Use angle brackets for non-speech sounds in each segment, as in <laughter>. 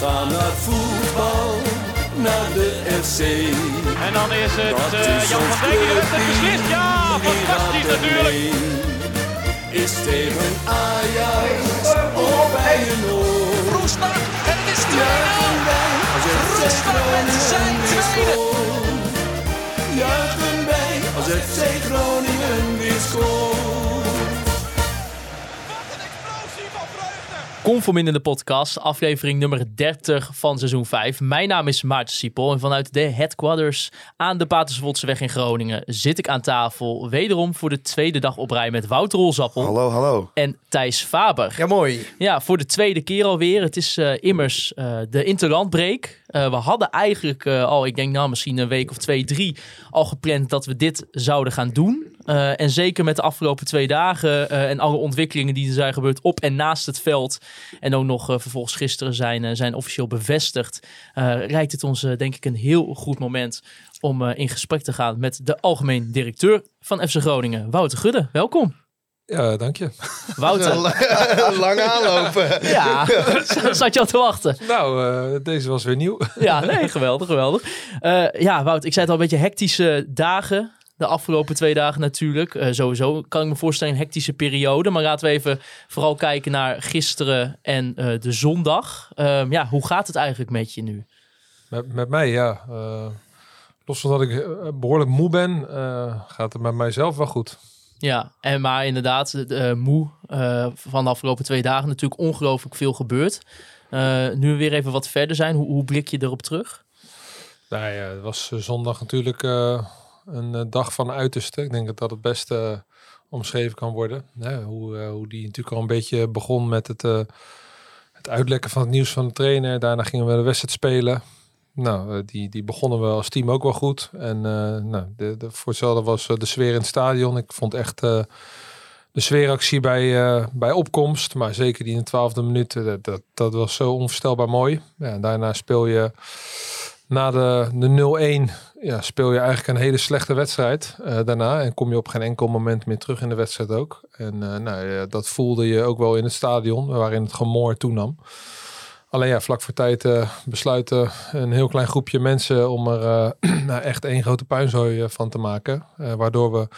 gaan naar voetbal, naar de FC. En dan is het Dat eh, is Jan van Dijk die heeft het beslist. Ja, fantastisch natuurlijk. Is tegen Ajax of bij een oor. Roestak en het is 2-0. Juichen wij als FC Roestak met zijn tweede. Juichen wij als FC Groningen weer scoort. Conform in de podcast, aflevering nummer 30 van seizoen 5. Mijn naam is Maarten Siepel en vanuit de headquarters aan de Paterswoldseweg in Groningen zit ik aan tafel wederom voor de tweede dag op rij met Wouter Rolzappel Hallo, hallo. en Thijs Faber. Ja, mooi. Ja, voor de tweede keer alweer. Het is eh, immers eh, de interlandbreak. Eh, we hadden eigenlijk eh, al, ik denk nou misschien een week of twee, drie, al gepland dat we dit zouden gaan doen. Eh, en zeker met de afgelopen twee dagen eh, en alle ontwikkelingen die er zijn gebeurd op en naast het veld. En ook nog eh, vervolgens gisteren zijn, zijn officieel bevestigd. eh lijkt het ons denk ik een heel goed moment om eh, in gesprek te gaan met de algemeen directeur van FC Groningen, Wouter Gudde. Welkom. Ja, dank je. Wouter. Lang aanlopen. Ja, <laughs> zat je al te wachten. Nou, eh, deze was weer nieuw. Ja, nee, geweldig, geweldig. Eh, ja, Wout, ik zei het al, een beetje hectische dagen. De afgelopen twee dagen natuurlijk. Eh, sowieso kan ik me voorstellen een hectische periode. Maar laten we even vooral kijken naar gisteren en eh, de zondag. Ehm, ja, hoe gaat het eigenlijk met je nu? Met, met mij, ja. Eh, los van dat ik eh, behoorlijk moe ben, gaat het met mijzelf wel goed. Ja, en maar inderdaad, moe van de afgelopen twee dagen natuurlijk ongelooflijk veel gebeurd. Nu we weer even wat verder zijn, hoe, hoe blik je erop terug? Nou ja, het was zondag natuurlijk een eh, dag van uiterste. Ik denk dat dat het beste eh, omschreven kan worden. Hoe, eh, hoe die natuurlijk al een beetje begon met het, eh, het uitlekken van het nieuws van de trainer. Daarna gingen we de wedstrijd spelen. Nou, die, die begonnen we als team ook wel goed. En nou, de, de, voor hetzelfde was de sfeer in het stadion. Ik vond echt de sfeeractie bij, bij opkomst. Maar zeker die in de twaalfde minuut, dat, dat, dat was zo onvoorstelbaar mooi. Ja, en daarna speel je na de, de 0-1 ja, speel je eigenlijk een hele slechte wedstrijd eh, daarna. En kom je op geen enkel moment meer terug in de wedstrijd ook. En eh, nou, ja, dat voelde je ook wel in het stadion, waarin het gemoor toenam. Alleen ja, vlak voor tijd eh, besluiten een heel klein groepje mensen om er <clears throat> nou, echt één grote puinzooi van te maken. Waardoor we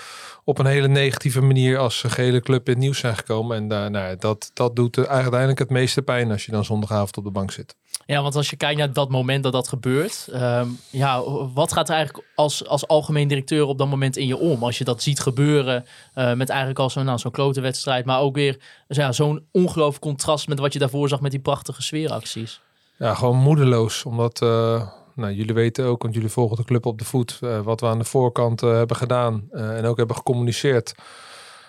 op een hele negatieve manier als gehele club in het nieuws zijn gekomen. En nou, dat, dat doet uiteindelijk het meeste pijn als je dan zondagavond op de bank zit. Ja, want als je kijkt naar dat moment dat dat gebeurt, ehm, ja, wat gaat er eigenlijk als, als algemeen directeur op dat moment in je om? Als je dat ziet gebeuren eh, met eigenlijk al zo'n nou, zo'n klote wedstrijd, maar ook weer ja, zo'n ongelooflijk contrast met wat je daarvoor zag met die prachtige sfeeracties. Ja, gewoon moedeloos. Omdat, eh, nou, jullie weten ook, want jullie volgen de club op de voet, eh, wat we aan de voorkant hebben gedaan en ook hebben gecommuniceerd.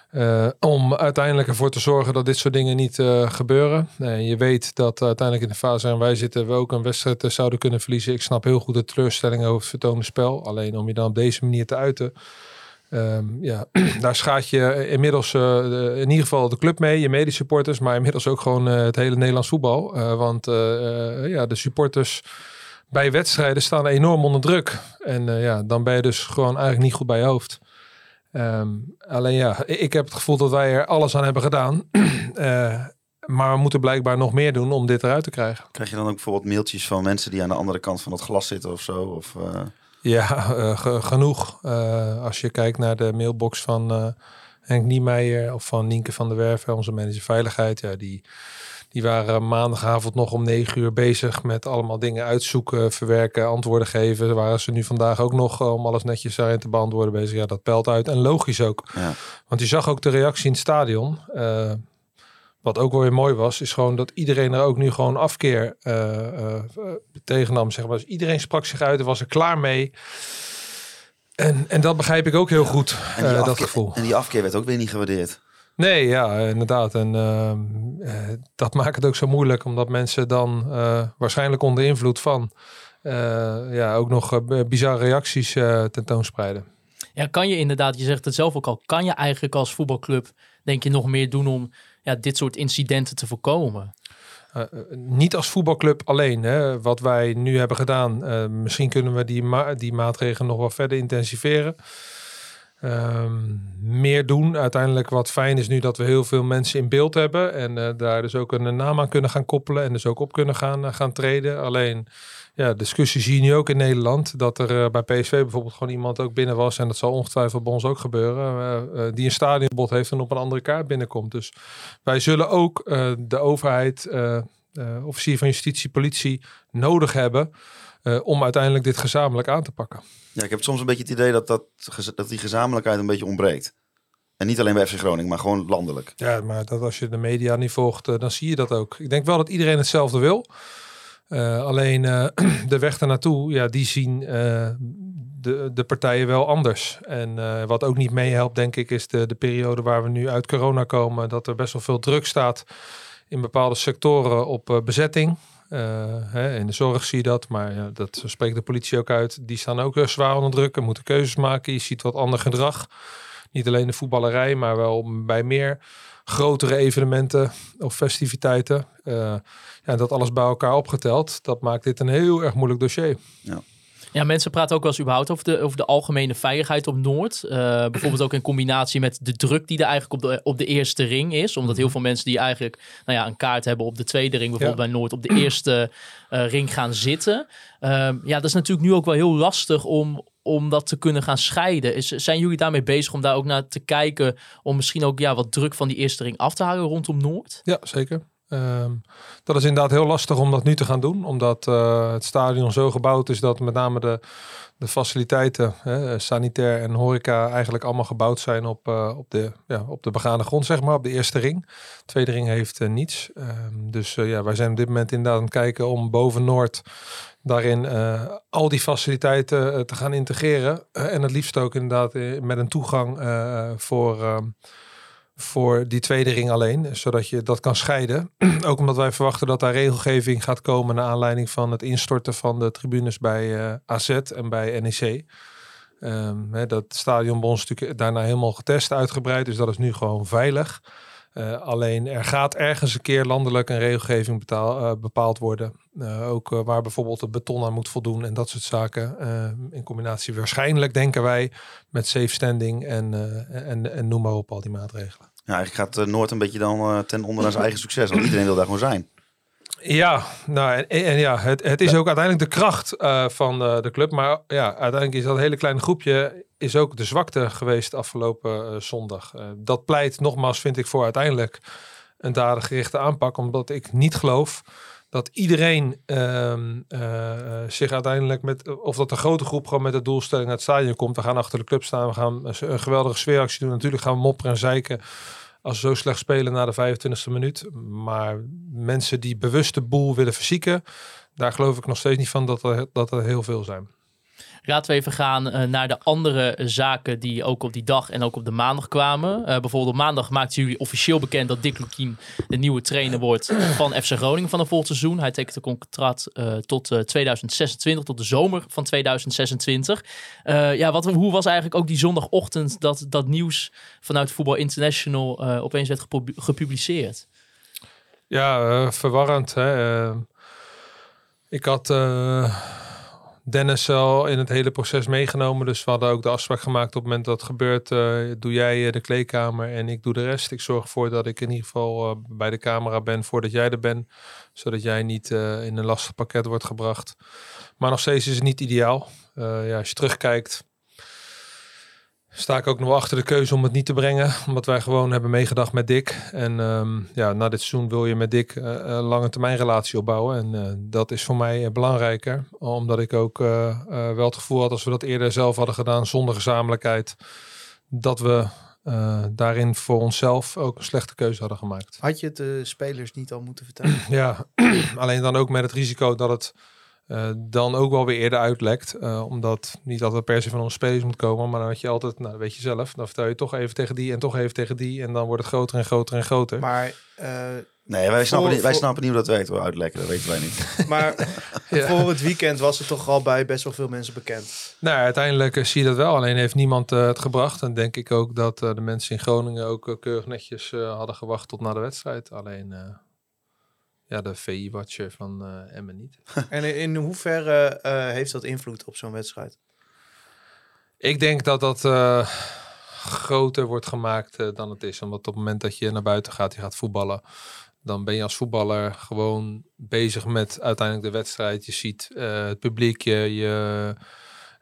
Eh, om uiteindelijk ervoor te zorgen dat dit soort dingen niet eh, gebeuren. En je weet dat uiteindelijk in de fase waarin wij zitten, we ook een wedstrijd eh, zouden kunnen verliezen. Ik snap heel goed de teleurstelling over het vertoonde spel. Alleen om je dan op deze manier te uiten. ehm, ja, <clears throat> daar schaadt je inmiddels de- in ieder geval de club mee, je medesupporters, maar inmiddels ook gewoon het hele Nederlands voetbal. Want ja, de supporters bij wedstrijden staan enorm onder druk. En ja, dan ben je dus gewoon eigenlijk niet goed bij je hoofd. Ehm, alleen ja, ik heb het gevoel dat wij er alles aan hebben gedaan. <clears throat> Eh, maar we moeten blijkbaar nog meer doen om dit eruit te krijgen. Krijg je dan ook bijvoorbeeld mailtjes van mensen die aan de andere kant van het glas zitten of zo? Of, eh, Ja, eh, ge- genoeg. Als je kijkt naar de mailbox van Henk Niemeyer of van Nienke van der Werven, onze manager veiligheid. Ja, die, die waren maandagavond nog om negen uur bezig met allemaal dingen uitzoeken, verwerken, antwoorden geven. Waren ze nu vandaag ook nog eh, om alles netjes daarin te beantwoorden bezig. Ja, dat pelt uit. En logisch ook. ja. Want je zag ook de reactie in het stadion. Eh, wat ook wel weer mooi was, is gewoon dat iedereen er ook nu gewoon afkeer eh, eh, eh, tegennam. Zeg maar. Dus iedereen sprak zich uit en was er klaar mee. En, en dat begrijp ik ook heel goed, En, dat gevoel. en die afkeer werd ook weer niet gewaardeerd. Nee, ja, inderdaad. En ehm, eh, dat maakt het ook zo moeilijk, omdat mensen dan eh, waarschijnlijk onder invloed van eh, ja, ook nog bizarre reacties tentoonspreiden. Ja, kan je inderdaad, je zegt het zelf ook al, kan je eigenlijk als voetbalclub, denk je, nog meer doen om ja, dit soort incidenten te voorkomen? Niet als voetbalclub alleen. Hè. Wat wij nu hebben gedaan, misschien kunnen we die, ma die maatregelen nog wel verder intensiveren. Ehm, meer doen. Uiteindelijk wat fijn is nu dat we heel veel mensen in beeld hebben. En eh, daar dus ook een naam aan kunnen gaan koppelen. En dus ook op kunnen gaan, eh, gaan treden. Alleen ja, discussie zie je nu ook in Nederland. Dat er eh, bij PSV bijvoorbeeld gewoon iemand ook binnen was. En dat zal ongetwijfeld bij ons ook gebeuren. die een stadionbod heeft en op een andere kaart binnenkomt. Dus wij zullen ook de overheid, officier van justitie, politie nodig hebben. Eh, om uiteindelijk dit gezamenlijk aan te pakken. Ja, ik heb soms een beetje het idee dat, dat, die gezamenlijkheid een beetje ontbreekt. En niet alleen bij FC Groningen, maar gewoon landelijk. Ja, maar dat als je de media niet volgt, eh, dan zie je dat ook. Ik denk wel dat iedereen hetzelfde wil. Eh, alleen <clears throat> de weg ernaartoe, ja, die zien de, de partijen wel anders. En wat ook niet meehelpt, denk ik, is de, de periode waar we nu uit corona komen. Dat er best wel veel druk staat in bepaalde sectoren op bezetting. Eh, hè, in de zorg zie je dat, maar dat spreekt de politie ook uit. Die staan ook heel zwaar onder druk en moeten keuzes maken. Je ziet wat ander gedrag. Niet alleen de voetballerij, maar wel bij meer grotere evenementen of festiviteiten. Eh, ja, dat alles bij elkaar opgeteld, dat maakt dit een heel erg moeilijk dossier. Ja, mensen praten ook wel eens überhaupt over de, over de algemene veiligheid op Noord. Eh, bijvoorbeeld ook in combinatie met de druk die er eigenlijk op de, op de eerste ring is. Omdat heel veel mensen die eigenlijk nou ja, een kaart hebben op de tweede ring, bijvoorbeeld bij Noord, op de eerste eh, ring gaan zitten. Ehm, ja, dat is natuurlijk nu ook wel heel lastig om, om dat te kunnen gaan scheiden. Is, zijn jullie daarmee bezig om daar ook naar te kijken? Om misschien ook ja, wat druk van die eerste ring af te halen rondom Noord? Ja, zeker. Ehm, dat is inderdaad heel lastig om dat nu te gaan doen, omdat eh, het stadion zo gebouwd is dat met name de, de faciliteiten, hè, sanitair en horeca, eigenlijk allemaal gebouwd zijn op, eh, op, de, ja, op de begane grond, zeg maar, op de eerste ring. tweede ring heeft eh, niets. Ehm, dus ja, wij zijn op dit moment inderdaad aan het kijken om boven Noord daarin al die faciliteiten te gaan integreren. En het liefst ook inderdaad met een toegang voor, ehm, voor die tweede ring alleen. Zodat je dat kan scheiden. <clears throat> ook omdat wij verwachten dat daar regelgeving gaat komen... naar aanleiding van het instorten van de tribunes bij eh, AZ en bij NEC. Ehm, dat stadion bij ons is natuurlijk daarna helemaal getest, uitgebreid. Dus dat is nu gewoon veilig. Eh, alleen er gaat ergens een keer landelijk een regelgeving betaal, eh, bepaald worden. Eh, ook waar bijvoorbeeld het beton aan moet voldoen en dat soort zaken. In combinatie waarschijnlijk, denken wij, met safe standing en, en, en noem maar op al die maatregelen. Ja, eigenlijk gaat Noord een beetje dan ten onder aan zijn eigen succes. Want iedereen wil daar gewoon zijn. Ja, nou en, en ja, het, het is ook uiteindelijk de kracht van de club. Maar ja, uiteindelijk is dat hele kleine groepje is ook de zwakte geweest afgelopen eh, zondag. Eh, dat pleit nogmaals, vind ik, voor uiteindelijk een dadengerichte aanpak. Omdat ik niet geloof dat iedereen ehm, eh, zich uiteindelijk met, of dat een grote groep gewoon met de doelstelling naar het stadion komt. We gaan achter de club staan, we gaan een, een geweldige sfeeractie doen. Natuurlijk gaan we mopperen en zeiken als we zo slecht spelen na de 25e minuut. Maar mensen die bewust de boel willen verzieken, daar geloof ik nog steeds niet van dat er, dat er heel veel zijn. Laten we even gaan eh, naar de andere zaken die ook op die dag en ook op de maandag kwamen. Eh, bijvoorbeeld op maandag maakten jullie officieel bekend dat Dick Lukien de nieuwe trainer wordt van FC Groningen van een volgend seizoen. Hij tekent een contract eh, tot eh, 2026, tot de zomer van 2026. Eh, ja, wat, hoe was eigenlijk ook die zondagochtend dat dat nieuws vanuit Voetbal International opeens werd gepu- gepubliceerd? Ja, verwarrend. Hè? Ik had Dennis al in het hele proces meegenomen. Dus we hadden ook de afspraak gemaakt op het moment dat het gebeurt. eh, doe jij eh, de kleedkamer en ik doe de rest. Ik zorg ervoor dat ik in ieder geval eh, bij de camera ben voordat jij er bent. Zodat jij niet in een lastig pakket wordt gebracht. Maar nog steeds is het niet ideaal. Ja, als je terugkijkt, sta ik ook nog achter de keuze om het niet te brengen. Omdat wij gewoon hebben meegedacht met Dick. En ehm, ja, na dit seizoen wil je met Dick eh, een lange termijn relatie opbouwen. En eh, dat is voor mij eh, belangrijker. Omdat ik ook eh, eh, wel het gevoel had als we dat eerder zelf hadden gedaan zonder gezamenlijkheid. Dat we eh, daarin voor onszelf ook een slechte keuze hadden gemaakt. Had je het de spelers niet al moeten vertellen? <clears throat> Ja, <clears throat> alleen dan ook met het risico dat het eh, dan ook wel weer eerder uitlekt. Eh, omdat niet altijd per se van onze spelers moet komen. Maar dan had je altijd, nou dat weet je zelf. Dan vertel je toch even tegen die en toch even tegen die. En dan wordt het groter en groter en groter. Maar, eh, Nee, wij snappen, niet, wij voor- snappen niet hoe dat werkt. Hoor, uitlekken, dat weten wij niet. <laughs> maar <laughs> Ja. voor het weekend was het toch al bij best wel veel mensen bekend. Nou, uiteindelijk zie je dat wel. Alleen heeft niemand het gebracht. En denk ik ook dat de mensen in Groningen ook keurig netjes eh, hadden gewacht tot na de wedstrijd. Alleen eh, ja, de VI-watcher van eh Emmen niet. <laughs> En in, hoeverre eh, heeft dat invloed op zo'n wedstrijd? Ik denk dat dat eh, groter wordt gemaakt dan het is. Omdat op het moment dat je naar buiten gaat, je gaat voetballen, dan ben je als voetballer gewoon bezig met uiteindelijk de wedstrijd. Je ziet eh, het publiek, je, je,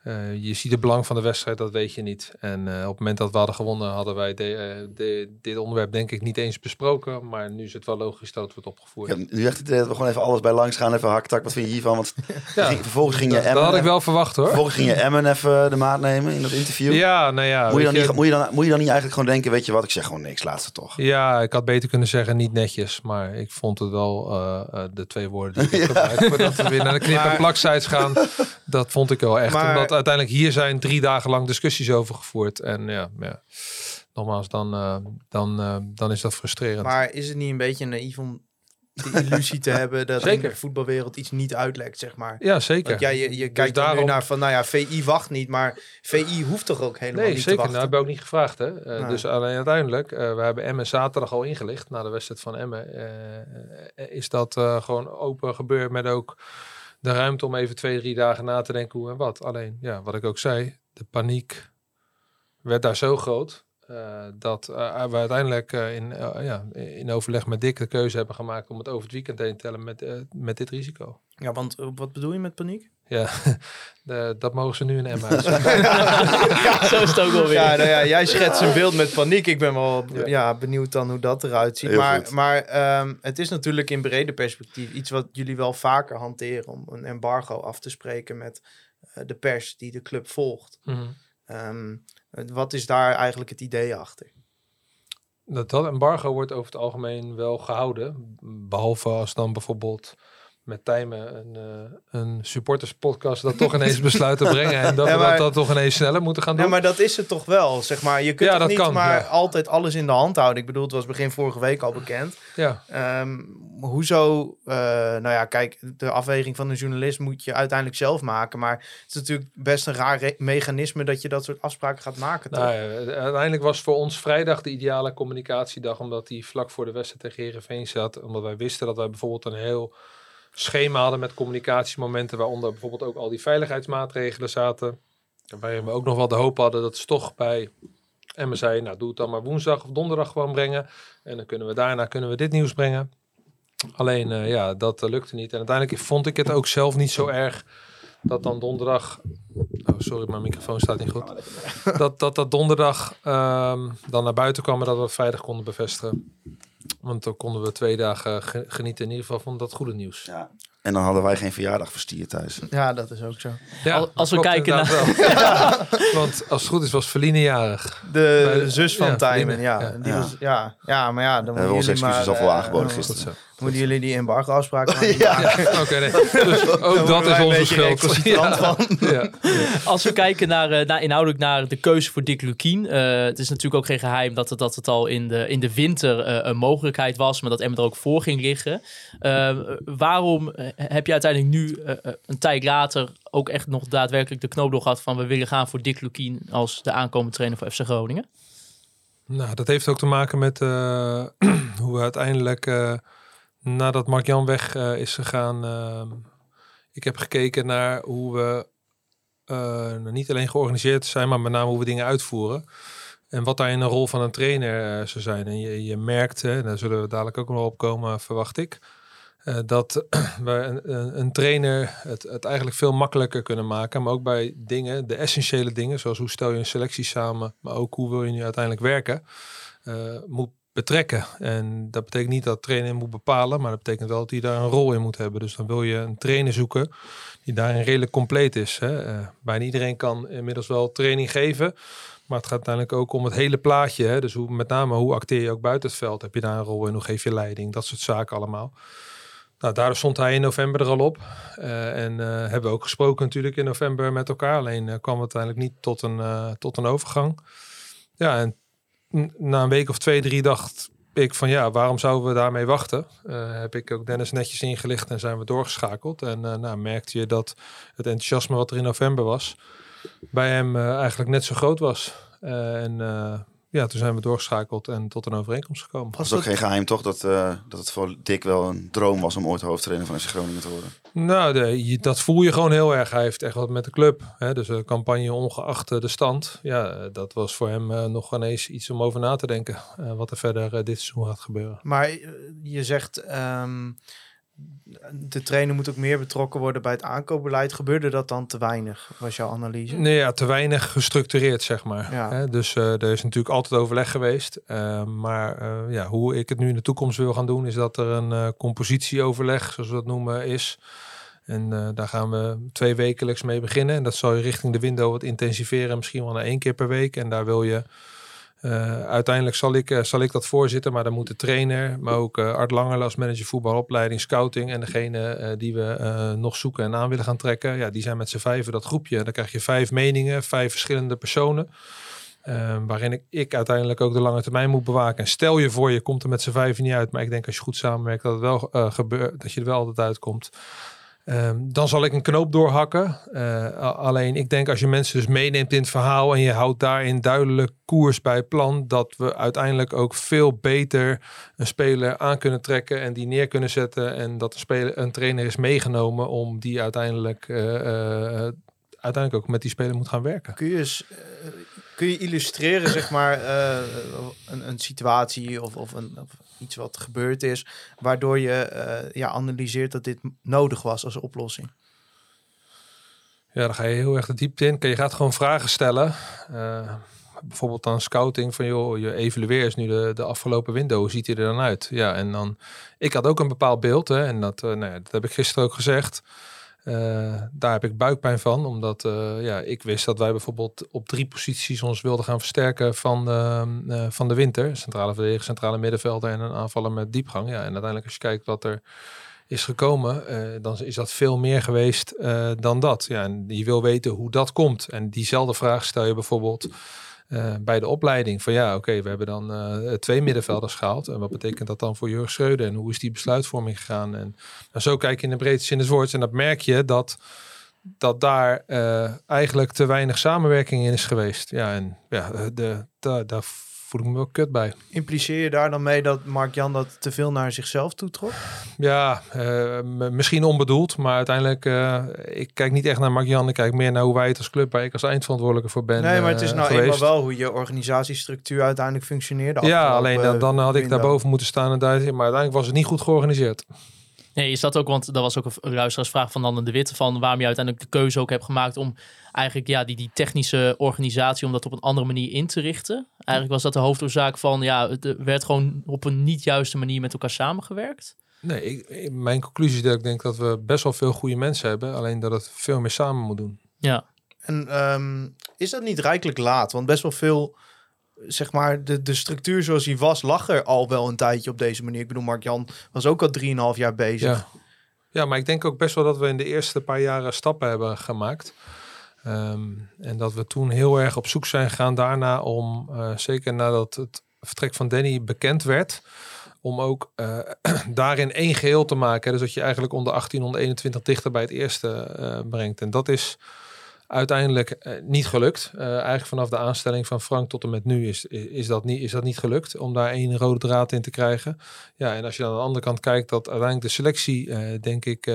eh, je ziet het belang van de wedstrijd, dat weet je niet. En eh, op het moment dat we hadden gewonnen, hadden wij de, eh, de- dit onderwerp denk ik niet eens besproken. Maar nu is het wel logisch dat het wordt opgevoerd. Ja, nu echt het idee dat we gewoon even alles bij langs gaan. Even haktak, wat vind je hiervan? Want <laughs> ging- vervolgens ging je dat, dat Emmen... had ik wel verwacht hoor. Vervolgens ging je Emmen even de maat nemen in dat interview. Ja, nou ja. moet, je dan je, niet, moet, je dan, moet je dan niet eigenlijk gewoon denken, weet je wat, ik zeg gewoon niks, laatste toch. Ja, ik had beter kunnen zeggen niet netjes, maar ik vond het wel eh, eh, de twee woorden die ik <laughs> gebruik voordat we weer naar de knip- en plaksites gaan. Dat vond ik wel echt. Maar- Omdat uiteindelijk hier zijn drie dagen lang discussies over gevoerd. En ja, ja. nogmaals, dan, eh, dan, eh, dan is dat frustrerend. Maar is het niet een beetje naïef om de illusie te <laughs> hebben dat in Zeker. de voetbalwereld iets niet uitlekt, zeg maar? ja, zeker. Want ja, je, je kijkt er nu daarom- naar van, nou ja, VI wacht niet, maar VI hoeft toch ook helemaal Nee, niet zeker. te Nou, wachten? hebben we ook niet gevraagd. Hè? Eh, Nee. Dus alleen uiteindelijk, we hebben Emmen zaterdag al ingelicht. Na de wedstrijd van Emmen is dat gewoon open gebeurd met ook de ruimte om even twee, drie dagen na te denken hoe en wat. Alleen, ja, wat ik ook zei, de paniek werd daar zo groot. eh, dat eh, we uiteindelijk eh, in, eh, ja, in overleg met Dick de keuze hebben gemaakt om het over het weekend heen te tellen met, eh, met dit risico. Ja, want eh, wat bedoel je met paniek? Ja, <laughs> de- dat mogen ze nu in Emmen uitzoeken. <laughs> Zo is het ook wel weer. Ja, nou ja, jij schetst een beeld met paniek. Ik ben wel Ja. ja. benieuwd dan hoe dat eruit ziet. Heel maar goed. maar ehm, het is natuurlijk in brede perspectief iets wat jullie wel vaker hanteren om een embargo af te spreken met eh, de pers die de club volgt. Mhm. Ehm, wat is daar eigenlijk het idee achter? Dat, dat embargo wordt over het algemeen wel gehouden. Behalve als dan bijvoorbeeld met Tijmen een, eh, een supporterspodcast dat toch ineens <laughs> besluit te brengen. En dat Ja, we dat, dat toch ineens sneller moeten gaan doen. Ja, maar dat is het toch wel, zeg maar. Je kunt Ja, dat niet kan, maar ja. altijd alles in de hand houden. Ik bedoel, het was begin vorige week al bekend. Ja, Ehm, hoezo, eh, nou ja, kijk, de afweging van een journalist moet je uiteindelijk zelf maken. Maar het is natuurlijk best een raar mechanisme dat je dat soort afspraken gaat maken. Toch? nou, uiteindelijk was voor ons vrijdag de ideale communicatiedag. Omdat die vlak voor de wedstrijd tegen Heerenveen zat. Omdat wij wisten dat wij bijvoorbeeld een heel schema hadden met communicatiemomenten. Waaronder bijvoorbeeld ook al die veiligheidsmaatregelen zaten. Waarin we ook nog wel de hoop hadden dat ze toch bij En we zeiden, nou doe het dan maar woensdag of donderdag gewoon brengen. En dan kunnen we daarna kunnen we dit nieuws brengen. Alleen eh, ja, dat eh, lukte niet. En uiteindelijk vond ik het ook zelf niet zo erg dat dan donderdag. Oh, sorry, mijn microfoon staat niet goed. <laughs> Dat dat, dat donderdag ehm, dan naar buiten kwam en dat we het vrijdag konden bevestigen. Want dan konden we twee dagen ge- genieten in ieder geval van dat goede nieuws. Ja. En dan hadden wij geen verjaardag verstierd thuis. Ja, dat is ook zo. Ja, Al- als we kijken inderdaad wel. <laughs> <laughs> Want als het goed is was Feline jarig. De zus van ja, Tijmen, ja. ja. Die Ja. Was, ja. Ja, maar ja, dan hebben moeten onze jullie maar... excuses al wel eh, aangeboden eh, gisteren. Moeten jullie die embargo-afspraken <laughs> maken? Ja. Oké, nee. <laughs> Dus ook dat is onze schuld. Ja. van. Ja. <laughs> Als we kijken naar, eh, naar inhoudelijk naar de keuze voor Dick Lukien. eh, het is natuurlijk ook geen geheim dat het, dat het al in de, in de winter eh, een mogelijkheid was. Maar dat Emmen er ook voor ging liggen. Eh, waarom heb je uiteindelijk nu een tijd later ook echt nog daadwerkelijk de knoop doorgehad van we willen gaan voor Dick Lukien als de aankomende trainer voor FC Groningen? Nou, dat heeft ook te maken met eh, <clears throat> hoe we uiteindelijk, nadat Mark-Jan weg eh, is gegaan, ehm, ik heb gekeken naar hoe we eh, nou, niet alleen georganiseerd zijn, maar met name hoe we dingen uitvoeren. En wat daarin een rol van een trainer eh, zou zijn. En je, je merkt, hè, daar zullen we dadelijk ook nog op komen, verwacht ik. dat <clears throat> we een, een, trainer het, het eigenlijk veel makkelijker kunnen maken. Maar ook bij dingen, de essentiële dingen, zoals hoe stel je een selectie samen, maar ook hoe wil je nu uiteindelijk werken, moet betrekken. En dat betekent niet dat trainer moet bepalen, maar dat betekent wel dat hij daar een rol in moet hebben. Dus dan wil je een trainer zoeken die daarin redelijk compleet is. Hè. Eh, bijna iedereen kan inmiddels wel training geven. Maar het gaat uiteindelijk ook om het hele plaatje. Hè? Dus hoe, met name hoe acteer je ook buiten het veld? Heb je daar een rol in? Hoe geef je leiding? Dat soort zaken allemaal. Nou, daardoor stond hij in november er al op. Eh, en eh, hebben we ook gesproken natuurlijk in november met elkaar. Alleen kwam het uiteindelijk niet tot een, tot een overgang. Ja, en na een week of twee, drie dacht ik van ja, waarom zouden we daarmee wachten? Eh, heb ik ook Dennis netjes ingelicht en zijn we doorgeschakeld. En eh, nou, merkte je dat het enthousiasme wat er in november was, bij hem eh, eigenlijk net zo groot was. En ja, toen zijn we doorgeschakeld en tot een overeenkomst gekomen. Het is ook geen geheim toch dat, eh, dat het voor Dick wel een droom was om ooit hoofdtrainer van FC Groningen te worden. Nou, de, je- dat voel je gewoon heel erg. Hij heeft echt wat met de club. Hè? Dus de campagne ongeacht eh, de stand. Ja, eh, dat was voor hem eh, nog ineens iets om over na te denken. eh, wat er verder eh, dit seizoen gaat gebeuren. Maar eh, je zegt, ehm, de trainer moet ook meer betrokken worden bij het aankoopbeleid. Gebeurde dat dan te weinig, was jouw analyse? Nee, ja, te weinig gestructureerd, zeg maar. Ja. Hè? Dus eh, er is natuurlijk altijd overleg geweest. Eh, maar eh, ja, hoe ik het nu in de toekomst wil gaan doen, is dat er een compositieoverleg, zoals we dat noemen, is. En daar gaan we twee wekelijks mee beginnen. En dat zal je richting de window wat intensiveren, misschien wel naar één keer per week. En daar wil je. Eh, uiteindelijk zal ik, eh, zal ik dat voorzitten, maar dan moet de trainer, maar ook eh, Art Langer als manager voetbalopleiding, scouting en degene die we nog zoeken en aan willen gaan trekken. Ja, die zijn met z'n vijven dat groepje. Dan krijg je vijf meningen, vijf verschillende personen. waarin ik, ik uiteindelijk ook de lange termijn moet bewaken. En stel je voor, je komt er met z'n vijven niet uit. Maar ik denk als je goed samenwerkt, dat het wel gebeurt, dat je er wel altijd uitkomt. Ehm, dan zal ik een knoop doorhakken. Eh, alleen ik denk als je mensen dus meeneemt in het verhaal en je houdt daarin duidelijk koers bij plan, dat we uiteindelijk ook veel beter een speler aan kunnen trekken en die neer kunnen zetten. En dat een, speler, een trainer is meegenomen om die uiteindelijk, eh, eh, uiteindelijk ook met die speler moet gaan werken. Kun je, kun je illustreren, zeg maar, een, een situatie of, of, een, iets wat gebeurd is, waardoor je eh, ja, analyseert dat dit nodig was als oplossing? Ja, dan ga je heel erg de diepte in. Je gaat gewoon vragen stellen. Eh, bijvoorbeeld dan scouting van joh, je evalueer is nu de, de afgelopen window. Hoe ziet hij er dan uit? Ja, en dan, ik had ook een bepaald beeld hè, en dat, eh, nou ja, dat heb ik gisteren ook gezegd. Eh, daar heb ik buikpijn van, omdat eh, ja, ik wist dat wij bijvoorbeeld op drie posities ons wilden gaan versterken van, de, eh, van de winter. Centrale verdediger, centrale middenvelder en een aanvaller met diepgang. Ja, en uiteindelijk als je kijkt wat er is gekomen, dan is dat veel meer geweest dan dat. Ja, en je wil weten hoe dat komt. En diezelfde vraag stel je bijvoorbeeld eh, bij de opleiding. Van ja, oké, we hebben dan eh, twee middenvelders gehaald. En wat betekent dat dan voor Jurgen Schreuder? En hoe is die besluitvorming gegaan? En nou, zo kijk je in de breedte zin des woords. En dat merk je dat, dat daar eh, eigenlijk te weinig samenwerking in is geweest. Ja, en ja, de, daar voel ik me wel kut bij. Impliceer je daar dan mee dat Mark-Jan dat te veel naar zichzelf toetrok? Ja, eh, misschien onbedoeld, maar uiteindelijk, eh, ik kijk niet echt naar Mark-Jan, ik kijk meer naar hoe wij het als club, waar ik als eindverantwoordelijke voor ben nee, maar het is eh, nou geweest. eenmaal wel hoe je organisatiestructuur uiteindelijk functioneerde. Ja, alleen dan, dan had ik daarboven moeten staan en daar, maar uiteindelijk was het niet goed georganiseerd. Nee, is dat ook, want dat was ook een luisteraarsvraag van Dan de Witte, van waarom je uiteindelijk de keuze ook hebt gemaakt om eigenlijk ja, die, die technische organisatie, om dat op een andere manier in te richten. Eigenlijk was dat de hoofdoorzaak van, ja, het er werd gewoon op een niet juiste manier met elkaar samengewerkt. Nee, ik, ik- mijn conclusie is dat ik denk dat we best wel veel goede mensen hebben, alleen dat het veel meer samen moet doen. Ja, En ehm, is dat niet rijkelijk laat? Want best wel veel, zeg maar, de, de structuur zoals die was, lag er al wel een tijdje op deze manier. Ik bedoel, Mark-Jan was ook al 3,5 jaar bezig. Ja. ja, maar ik denk ook best wel dat we in de eerste paar jaren stappen hebben gemaakt. Ehm, en dat we toen heel erg op zoek zijn gegaan daarna om, eh, zeker nadat het vertrek van Danny bekend werd, om ook eh, <clears throat> daarin één geheel te maken. Dus dat je eigenlijk onder 18, onder 21 dichter bij het eerste eh, brengt. En dat is uiteindelijk eh, niet gelukt. Eh, eigenlijk vanaf de aanstelling van Frank tot en met nu is, is, dat niet, is dat niet gelukt om daar één rode draad in te krijgen. Ja, en als je dan aan de andere kant kijkt dat uiteindelijk de selectie, eh, denk ik,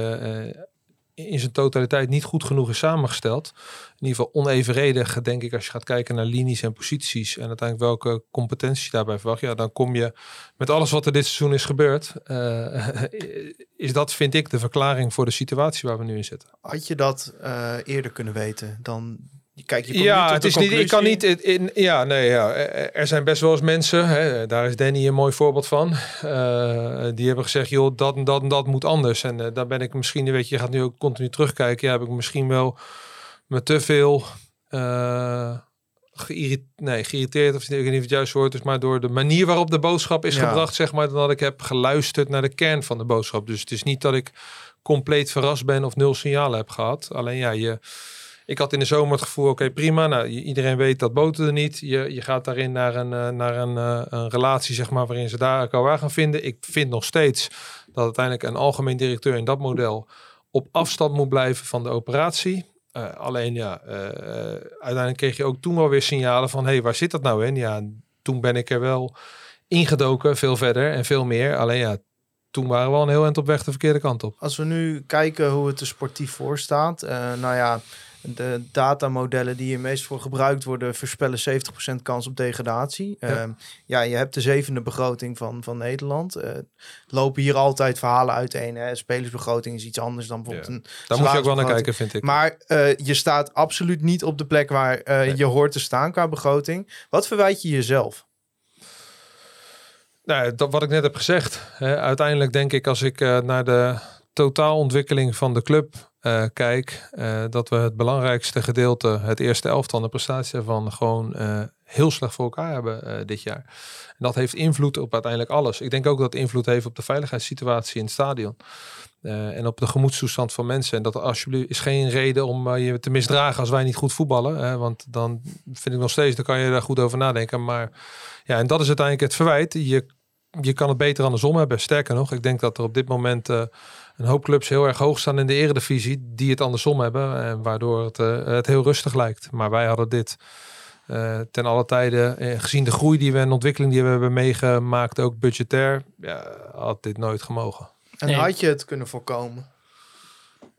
in zijn totaliteit niet goed genoeg is samengesteld. In ieder geval onevenredig, denk ik, als je gaat kijken naar linies en posities en uiteindelijk welke competenties daarbij verwacht. Ja, dan kom je met alles wat er dit seizoen is gebeurd. eh, <laughs> is dat, vind ik, de verklaring voor de situatie waar we nu in zitten. Had je dat eh, eerder kunnen weten? Dan, kijk, je Ja, het is niet. Ik kan niet. In, in- ja, nee, ja. Er zijn best wel eens mensen. Hè, daar is Danny een mooi voorbeeld van. eh, die hebben gezegd, joh, dat en dat en dat moet anders. En eh, daar ben ik misschien, weet je, je gaat nu ook continu terugkijken. Ja, heb ik misschien wel me te veel. eh geïrriteerd, nee, geïrriteerd of ik weet niet of het juist woord is, maar door de manier waarop de boodschap is Ja. gebracht, zeg maar, dan dat ik heb geluisterd naar de kern van de boodschap. Dus het is niet dat ik compleet verrast ben of nul signalen heb gehad. Alleen ja, je, ik had in de zomer het gevoel, oké, prima. Nou, iedereen weet dat boten er niet. Je, je gaat daarin naar, een, eh, naar een, eh, een relatie, zeg maar, waarin ze daar elkaar gaan vinden. Ik vind nog steeds dat uiteindelijk een algemeen directeur in dat model op afstand moet blijven van de operatie. Eh, alleen ja, uiteindelijk kreeg je ook toen wel weer signalen van, hé, hey, waar zit dat nou in? Ja, toen ben ik er wel ingedoken, veel verder en veel meer. Alleen ja, toen waren we al een heel eind op weg de verkeerde kant op. Als we nu kijken hoe het er sportief voor staat. nou ja, de datamodellen die hier meest voor gebruikt worden... voorspellen 70% kans op degradatie. Ja. Ja, ja je hebt de zevende begroting van, van Nederland. Eh, lopen hier altijd verhalen uiteen. Hè? Spelersbegroting is iets anders dan bijvoorbeeld Ja. een Daar moet je ook wel naar kijken, vind ik. Maar eh, je staat absoluut niet op de plek waar eh, Nee. je hoort te staan qua begroting. Wat verwijt je jezelf? Nou, dat wat ik net heb gezegd. Hè, uiteindelijk denk ik als ik naar de totaalontwikkeling van de club eh, kijk, eh, dat we het belangrijkste gedeelte, het eerste elftal, de prestatie ervan, gewoon eh, heel slecht voor elkaar hebben dit jaar. En dat heeft invloed op uiteindelijk alles. Ik denk ook dat het invloed heeft op de veiligheidssituatie in het stadion. en op de gemoedstoestand van mensen. En dat alsjeblieft is geen reden om je te misdragen als wij niet goed voetballen. Hè, want dan vind ik nog steeds, dan kan je daar goed over nadenken. Maar ja, en dat is uiteindelijk het verwijt. Je, je kan het beter andersom hebben. Sterker nog, ik denk dat er op dit moment een hoop clubs heel erg hoog staan in de eredivisie. Die het andersom hebben. En waardoor het, eh, het heel rustig lijkt. Maar wij hadden dit eh, ten alle tijden, eh, gezien de groei die we en de ontwikkeling die we hebben meegemaakt, ook budgetair, ja, had dit nooit gemogen. En Nee. had je het kunnen voorkomen?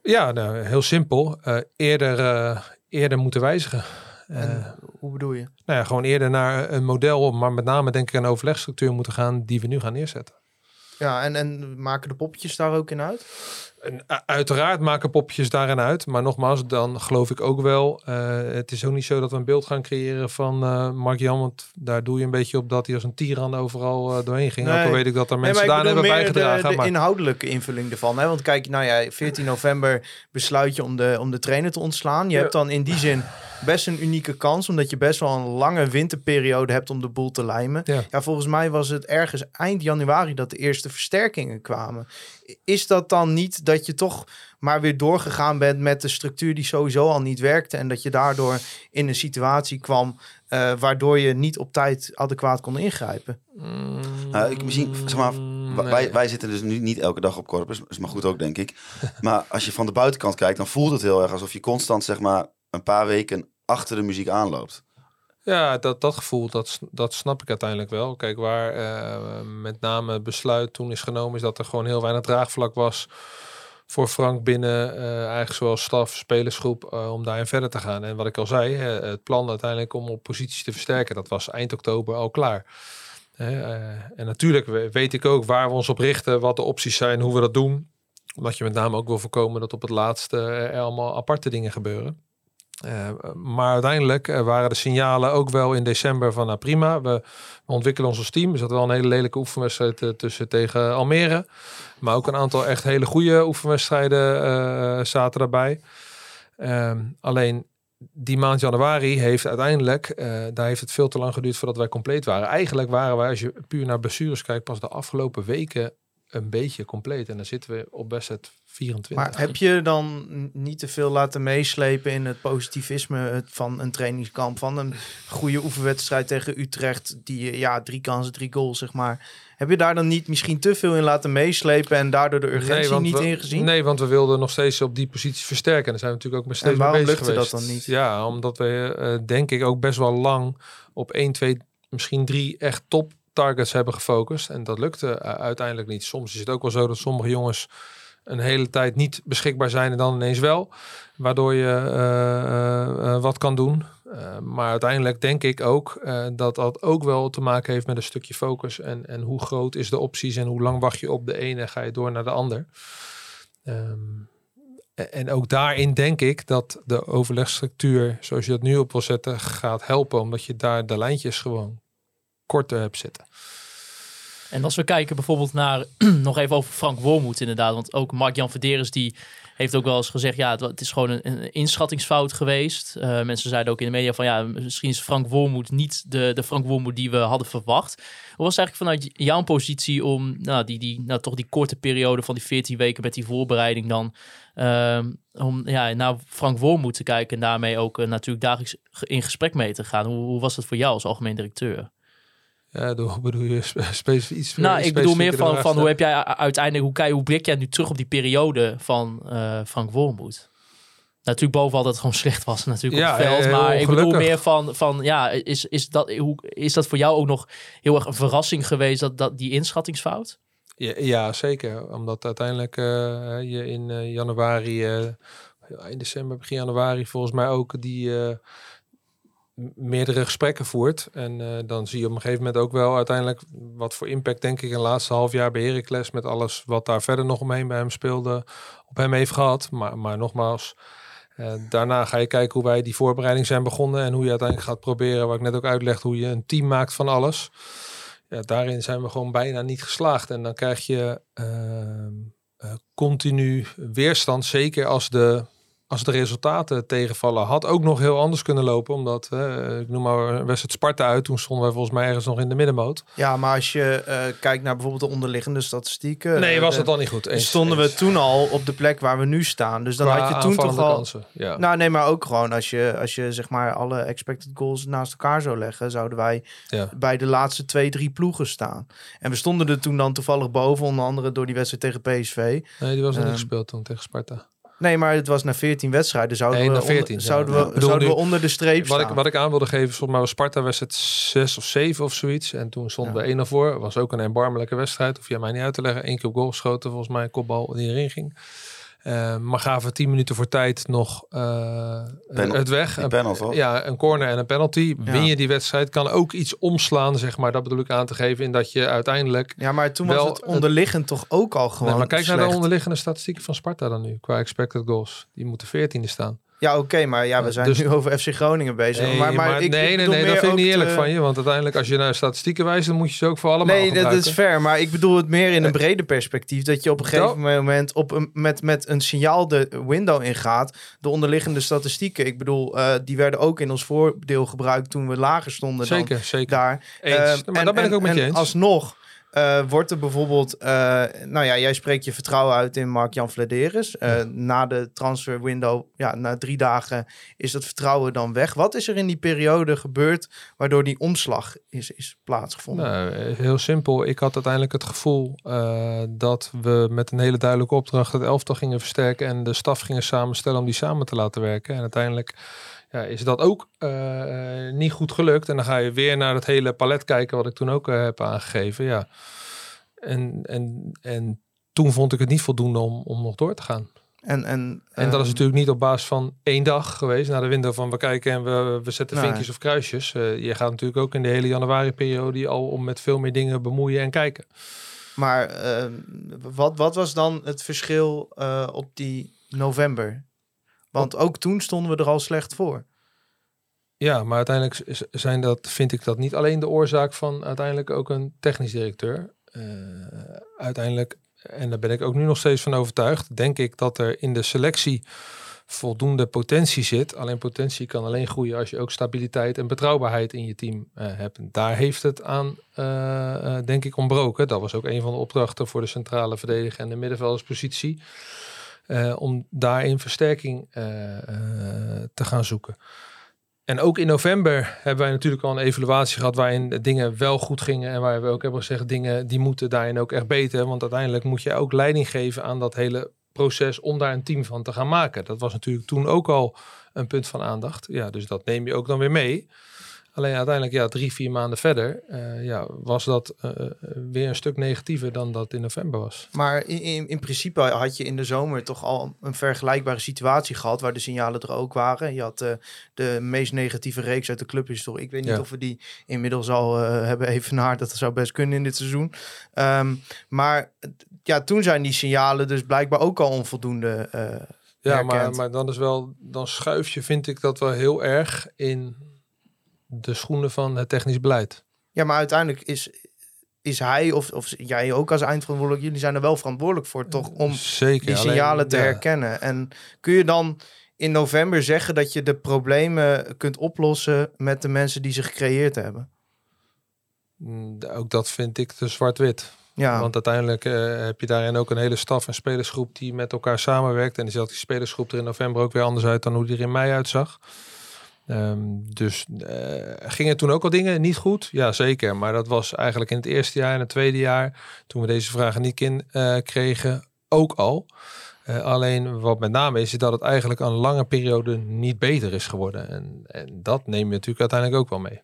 Ja, nou, heel simpel. Eh, eerder, eh, eerder moeten wijzigen. Eh, En hoe bedoel je? nou ja, gewoon eerder naar een model, maar met name denk ik een overlegstructuur moeten gaan die we nu gaan neerzetten. Ja, en, en maken de poppetjes daar ook in uit? En, u- uiteraard maken popjes daarin uit. Maar nogmaals, dan geloof ik ook wel. eh, het is ook niet zo dat we een beeld gaan creëren van eh Mark Jan. Want daar doe je een beetje op dat hij als een tiran overal eh, doorheen ging. Ook al Nee. weet ik dat er Nee, mensen maar daar hebben bijgedragen. De, de maar inhoudelijke invulling ervan. Hè? Want kijk, nou ja, 14 november besluit je om de, om de trainer te ontslaan. Je Ja. hebt dan in die zin best een unieke kans. Omdat je best wel een lange winterperiode hebt om de boel te lijmen. Ja. Ja, volgens mij was het ergens eind januari dat de eerste versterkingen kwamen. Is dat dan niet dat je toch maar weer doorgegaan bent met de structuur die sowieso al niet werkte. En dat je daardoor in een situatie kwam eh, waardoor je niet op tijd adequaat kon ingrijpen. Nou, ik misschien, zeg maar, Mm, nee. Wij, wij zitten dus nu niet elke dag op Corpus, is maar goed ook, denk ik. maar als je van de buitenkant kijkt, dan voelt het heel erg alsof je constant, zeg maar, een paar weken achter de muziek aanloopt. Ja, dat, dat gevoel, dat, dat snap ik uiteindelijk wel. Kijk, waar eh, met name het besluit toen is genomen, is dat er gewoon heel weinig draagvlak was voor Frank binnen eh, eigenlijk zowel staf, spelersgroep, eh, om daarin verder te gaan. En wat ik al zei, het plan uiteindelijk om op posities te versterken, dat was eind oktober al klaar. En natuurlijk we- weet ik ook waar we ons op richten, wat de opties zijn, hoe we dat doen. Omdat je met name ook wil voorkomen dat op het laatste allemaal aparte dingen gebeuren. Eh, maar uiteindelijk eh, waren de signalen ook wel in december van nou prima, we, ontwikkelen ons als team. Er zat wel een hele lelijke oefenwedstrijd eh, tussen tegen Almere. Maar ook een aantal echt hele goede oefenwedstrijden zaten daarbij. Ehm, alleen die maand januari heeft uiteindelijk, daar heeft het veel te lang geduurd voordat wij compleet waren. Eigenlijk waren wij, als je puur naar blessures kijkt, pas de afgelopen weken een beetje compleet. En dan zitten we op best het 24. Maar heb je dan niet te veel laten meeslepen in het positivisme van een trainingskamp? Van een goede oefenwedstrijd tegen Utrecht, die ja, drie kansen, drie goals, zeg maar. Heb je daar dan niet misschien te veel in laten meeslepen en daardoor de urgentie niet we, ingezien? Nee, want we wilden nog steeds op die positie versterken. En daar zijn we natuurlijk ook met steeds En waarom mee bezig lukte dat dan niet? Ja, omdat we eh, denk ik ook best wel lang op 1, 2, misschien drie echt top targets hebben gefocust. En dat lukte eh, uiteindelijk niet. Soms is het ook wel zo dat sommige jongens een hele tijd niet beschikbaar zijn en dan ineens wel. Waardoor je eh, eh, eh, wat kan doen. Maar uiteindelijk denk ik ook dat dat ook wel te maken heeft met een stukje focus. En, en hoe groot is de opties en hoe lang wacht je op de ene en ga je door naar de ander. Ehm, en ook daarin denk ik dat de overlegstructuur, zoals je dat nu op wil zetten, gaat helpen. Omdat je daar de lijntjes gewoon korter hebt zitten. En als we kijken bijvoorbeeld naar, <clears throat> nog even over Frank Wormoed inderdaad. Want ook Mark-Jan Verderes die heeft ook wel eens gezegd, ja, het, is gewoon een, inschattingsfout geweest. Eh, mensen zeiden ook in de media van, ja, misschien is Frank Wormoed niet de, de Frank Wormoed die we hadden verwacht. Hoe was het eigenlijk vanuit jouw positie om nou, die, die, nou, toch die korte periode van die 14 weken met die voorbereiding dan, ehm, om ja, naar Frank Wormoed te kijken en daarmee ook eh, natuurlijk dagelijks ge- in gesprek mee te gaan. Hoe was dat voor jou als algemeen directeur? Ja, door, <laughs> bedoel je spe- specifiek iets Nou, ik bedoel meer van, van hoe heb jij uiteindelijk, hoe, kijk, hoe blik jij nu terug op die periode van eh, Frank Wormoed? Natuurlijk bovenal dat het gewoon slecht was natuurlijk Ja, op het veld. heel maar ik bedoel meer van, van ja, is, is, dat, hoe, is dat voor jou ook nog heel erg een verrassing geweest, dat, dat, die inschattingsfout? Ja, ja, zeker. Omdat uiteindelijk eh, je in eh, januari, eh, in december, begin januari volgens mij ook die eh, meerdere gesprekken voert. En eh, dan zie je op een gegeven moment ook wel uiteindelijk wat voor impact denk ik in het laatste half jaar bij Heracles met alles wat daar verder nog omheen bij hem speelde op hem heeft gehad. Maar, maar nogmaals, eh, daarna ga je kijken hoe wij die voorbereiding zijn begonnen en hoe je uiteindelijk gaat proberen, wat ik net ook uitlegde, hoe je een team maakt van alles ja, daarin zijn we gewoon bijna niet geslaagd. En dan krijg je ehm, eh, continu weerstand. Zeker als de, als de resultaten tegenvallen. Had ook nog heel anders kunnen lopen. Omdat, eh, ik noem maar wedstrijd Sparta uit. Toen stonden wij volgens mij ergens nog in de middenmoot. Ja, maar als je eh, kijkt naar bijvoorbeeld de onderliggende statistieken. nee, eh, was het dan niet goed. Eens, stonden we toen al op de plek waar we nu staan. Dus dan Qua had je toen toch al... kansen, ja. Nou, nee, maar ook gewoon als je, als je zeg maar alle expected goals naast elkaar zou leggen, zouden wij Ja. bij de laatste twee, drie ploegen staan. En we stonden er toen dan toevallig boven, onder andere door die wedstrijd tegen PSV. Nee, die was nog Ehm, niet gespeeld toen tegen Sparta. Nee, maar het was na 14 wedstrijden. Zouden, Nee, we, na 14, onder, zouden, Ja, we, ik bedoel zouden nu- we onder de streep Wat ik, staan. wat ik aan wilde geven, volgens mij was Sparta wedstrijd 6 of 7 of zoiets. En toen stonden we 1 voor. Was ook een erbarmelijke wedstrijd. Hoef jij mij niet uit te leggen. Eén keer op goal geschoten, volgens mij een kopbal die erin ging. Eh, maar gaven 10 minuten voor tijd nog eh, het weg. Een-? Ja, een corner en een penalty. Ja. Win je die wedstrijd, kan ook iets omslaan, zeg maar. Dat bedoel ik aan te geven. In dat je uiteindelijk... Ja, maar toen wel was het het- onderliggend toch ook al gewoon Nee, maar kijk naar de onderliggende statistieken van Sparta dan nu. Qua expected goals. Die moeten 14e staan. Ja, oké, maar ja, we zijn dus- nu over FC Groningen bezig. Nee, maar, maar, ik, nee, nee, dat vind ik niet eerlijk te- van je. Want uiteindelijk, als je naar statistieken wijst, dan moet je ze ook voor allemaal Nee, dat gebruiken. is fair. Maar ik bedoel het meer in een breder perspectief. Dat je op een gegeven moment op een, met, met een signaal de window ingaat. De onderliggende statistieken. Ik bedoel, eh, die werden ook in ons voordeel gebruikt toen we lager stonden dan Zeker, zeker. daar. Eens. Ehm, maar en- dat ben ik ook met je en eens. Alsnog eh, wordt er bijvoorbeeld... eh, nou ja, jij spreekt je vertrouwen uit in Mark-Jan Vladeris. Eh, Na de transfer window, ja, na drie dagen is dat vertrouwen dan weg. Wat is er in die periode gebeurd waardoor die omslag is, is plaatsgevonden? Nou, heel simpel. Ik had uiteindelijk het gevoel dat we met een hele duidelijke opdracht het elftal gingen versterken en de staf gingen samenstellen om die samen te laten werken. En uiteindelijk ja, is dat ook eh, eh, niet goed gelukt. En dan ga je weer naar het hele palet kijken wat ik toen ook eh, heb aangegeven. Ja. En, en, en toen vond ik het niet voldoende om, om nog door te gaan. En, en, En dat is ehm, natuurlijk niet op basis van één dag geweest. Naar de window van we kijken en we, we zetten vinkjes of kruisjes. Je gaat natuurlijk ook in de hele januari-periode je al om met veel meer dingen bemoeien en kijken. Maar eh, wat, wat was dan het verschil op die november? Want ook toen stonden we er al slecht voor. Ja, maar uiteindelijk zijn dat, vind ik dat niet alleen de oorzaak van uiteindelijk ook een technisch directeur. Eh, uiteindelijk, en daar ben ik ook nu nog steeds van overtuigd, denk ik dat er in de selectie voldoende potentie zit. Alleen potentie kan alleen groeien als je ook stabiliteit en betrouwbaarheid in je team eh, hebt. Daar heeft het aan, eh, denk ik, ontbroken. Dat was ook een van de opdrachten voor de centrale verdediger en de middenvelderspositie. Eh, om daarin versterking eh, eh, te gaan zoeken. En ook in november hebben wij natuurlijk al een evaluatie gehad waarin dingen wel goed gingen. En waar we ook hebben gezegd, dingen die moeten daarin ook echt beter. Want uiteindelijk moet je ook leiding geven aan dat hele proces om daar een team van te gaan maken. Dat was natuurlijk toen ook al een punt van aandacht. Ja, dus dat neem je ook dan weer mee. Alleen uiteindelijk, ja, drie, vier maanden verder, eh, ja, was dat eh, weer een stuk negatiever dan dat in november was. Maar in, in, in principe had je in de zomer toch al een vergelijkbare situatie gehad, waar de signalen er ook waren. Je had eh, de meest negatieve reeks uit de clubhistorie. Ik weet niet Ja. of we die inmiddels al eh, hebben evenaard. Dat zou best kunnen in dit seizoen. Ehm, maar ja, toen zijn die signalen dus blijkbaar ook al onvoldoende. eh, Ja, maar, maar dan is wel, dan schuif je, vind ik dat wel heel erg in de schoenen van het technisch beleid. Ja, maar uiteindelijk is, is hij of, of jij ook als eindverantwoordelijk, jullie zijn er wel verantwoordelijk voor, toch? Om Zeker. die alleen, signalen te ja, herkennen. En kun je dan in november zeggen dat je de problemen kunt oplossen met de mensen die ze gecreëerd hebben? mm, Ook dat vind ik te zwart-wit. Ja, Want uiteindelijk eh, heb je daarin ook een hele staf en spelersgroep die met elkaar samenwerkt. En die die spelersgroep er in november ook weer anders uit dan hoe die er in mei uitzag. Ehm, dus eh, gingen toen ook al dingen niet goed? Ja, zeker. Maar dat was eigenlijk in het eerste jaar en het tweede jaar, toen we deze vragen niet in eh, kregen, ook al. Eh, alleen wat met name is, is dat het eigenlijk een lange periode niet beter is geworden. En, en dat neem je natuurlijk uiteindelijk ook wel mee.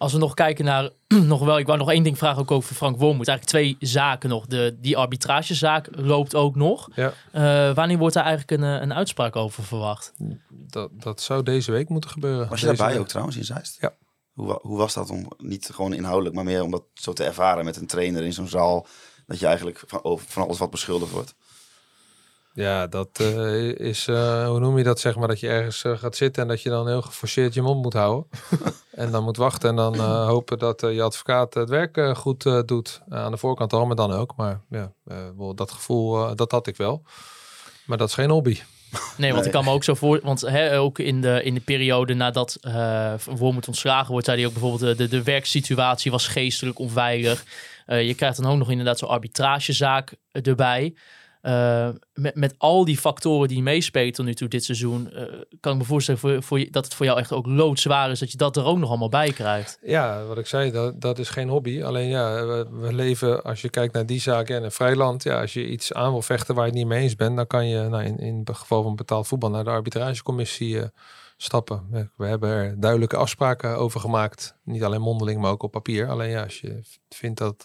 Als we nog kijken naar, <clears throat> nog wel, ik wou nog één ding vragen ook over Frank Wormoed. Eigenlijk twee zaken nog. De, die arbitragezaak loopt ook nog. Ja. Eh, wanneer wordt daar eigenlijk een, eh, een uitspraak over verwacht? Dat, dat zou deze week moeten gebeuren. Was je daarbij week. ook trouwens in Zeist? Ja. Hoe, hoe was dat om niet gewoon inhoudelijk, maar meer om dat zo te ervaren met een trainer in zo'n zaal? Dat je eigenlijk van, over, van alles wat beschuldigd wordt. Ja, dat eh, is, eh, hoe noem je dat zeg maar, dat je ergens gaat zitten en dat je dan heel geforceerd je mond moet houden. <laughs> en dan moet wachten en dan eh, <clears throat> hopen dat eh, je advocaat het werk eh, goed eh, doet. Aan de voorkant al, maar dan ook. Maar ja, eh, wel, dat gevoel, dat had ik wel. Maar dat is geen hobby. Nee, want Nee. ik kan me ook zo voor... Want hè, ook in de, in de periode nadat eh Wormoed ontslagen wordt... zei hij ook bijvoorbeeld... De, de werksituatie was geestelijk onveilig. Eh, je krijgt dan ook nog inderdaad zo'n arbitragezaak erbij. Eh, met, met al die factoren die meespelen tot nu toe dit seizoen... eh, kan ik me voorstellen voor, voor je, dat het voor jou echt ook loodzwaar is... dat je dat er ook nog allemaal bij krijgt. Ja, wat ik zei, dat, dat is geen hobby. Alleen ja, we, leven, als je kijkt naar die zaken en een vrij land. Ja, als je iets aan wil vechten waar je het niet mee eens bent, dan kan je nou, in, in het geval van betaald voetbal naar de arbitragecommissie eh, stappen. We, hebben er duidelijke afspraken over gemaakt. Niet alleen mondeling, maar ook op papier. Alleen ja, als je vindt dat,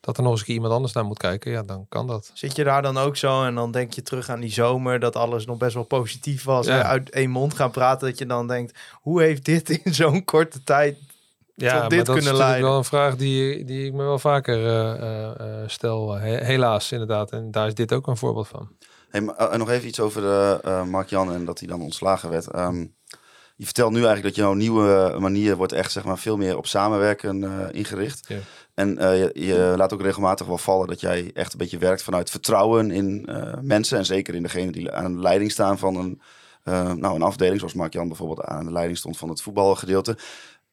dat er nog eens een keer iemand anders naar moet kijken, ja, dan kan dat. Zit je daar dan ook zo en dan denk je terug aan die zomer dat alles nog best wel positief was. Ja. En uit één mond gaan praten dat je dan denkt, hoe heeft dit in <laughs> zo'n korte tijd Ja, tot dit maar dat is kunnen natuurlijk leiden? wel een vraag die, die ik me wel vaker eh, eh, eh, stel. He- helaas, inderdaad. En daar is dit ook een voorbeeld van. Hey, maar, nog even iets over eh Mark Jan en dat hij dan ontslagen werd. Ehm, je vertelt nu eigenlijk dat jouw nieuwe manier wordt echt zeg maar, veel meer op samenwerken eh, ingericht. Ja. En eh, je, je laat ook regelmatig wel vallen dat jij echt een beetje werkt vanuit vertrouwen in eh, mensen. En zeker in degene die aan de leiding staan van een, eh, nou, een afdeling, zoals Mark Jan bijvoorbeeld aan de leiding stond van het voetbalgedeelte.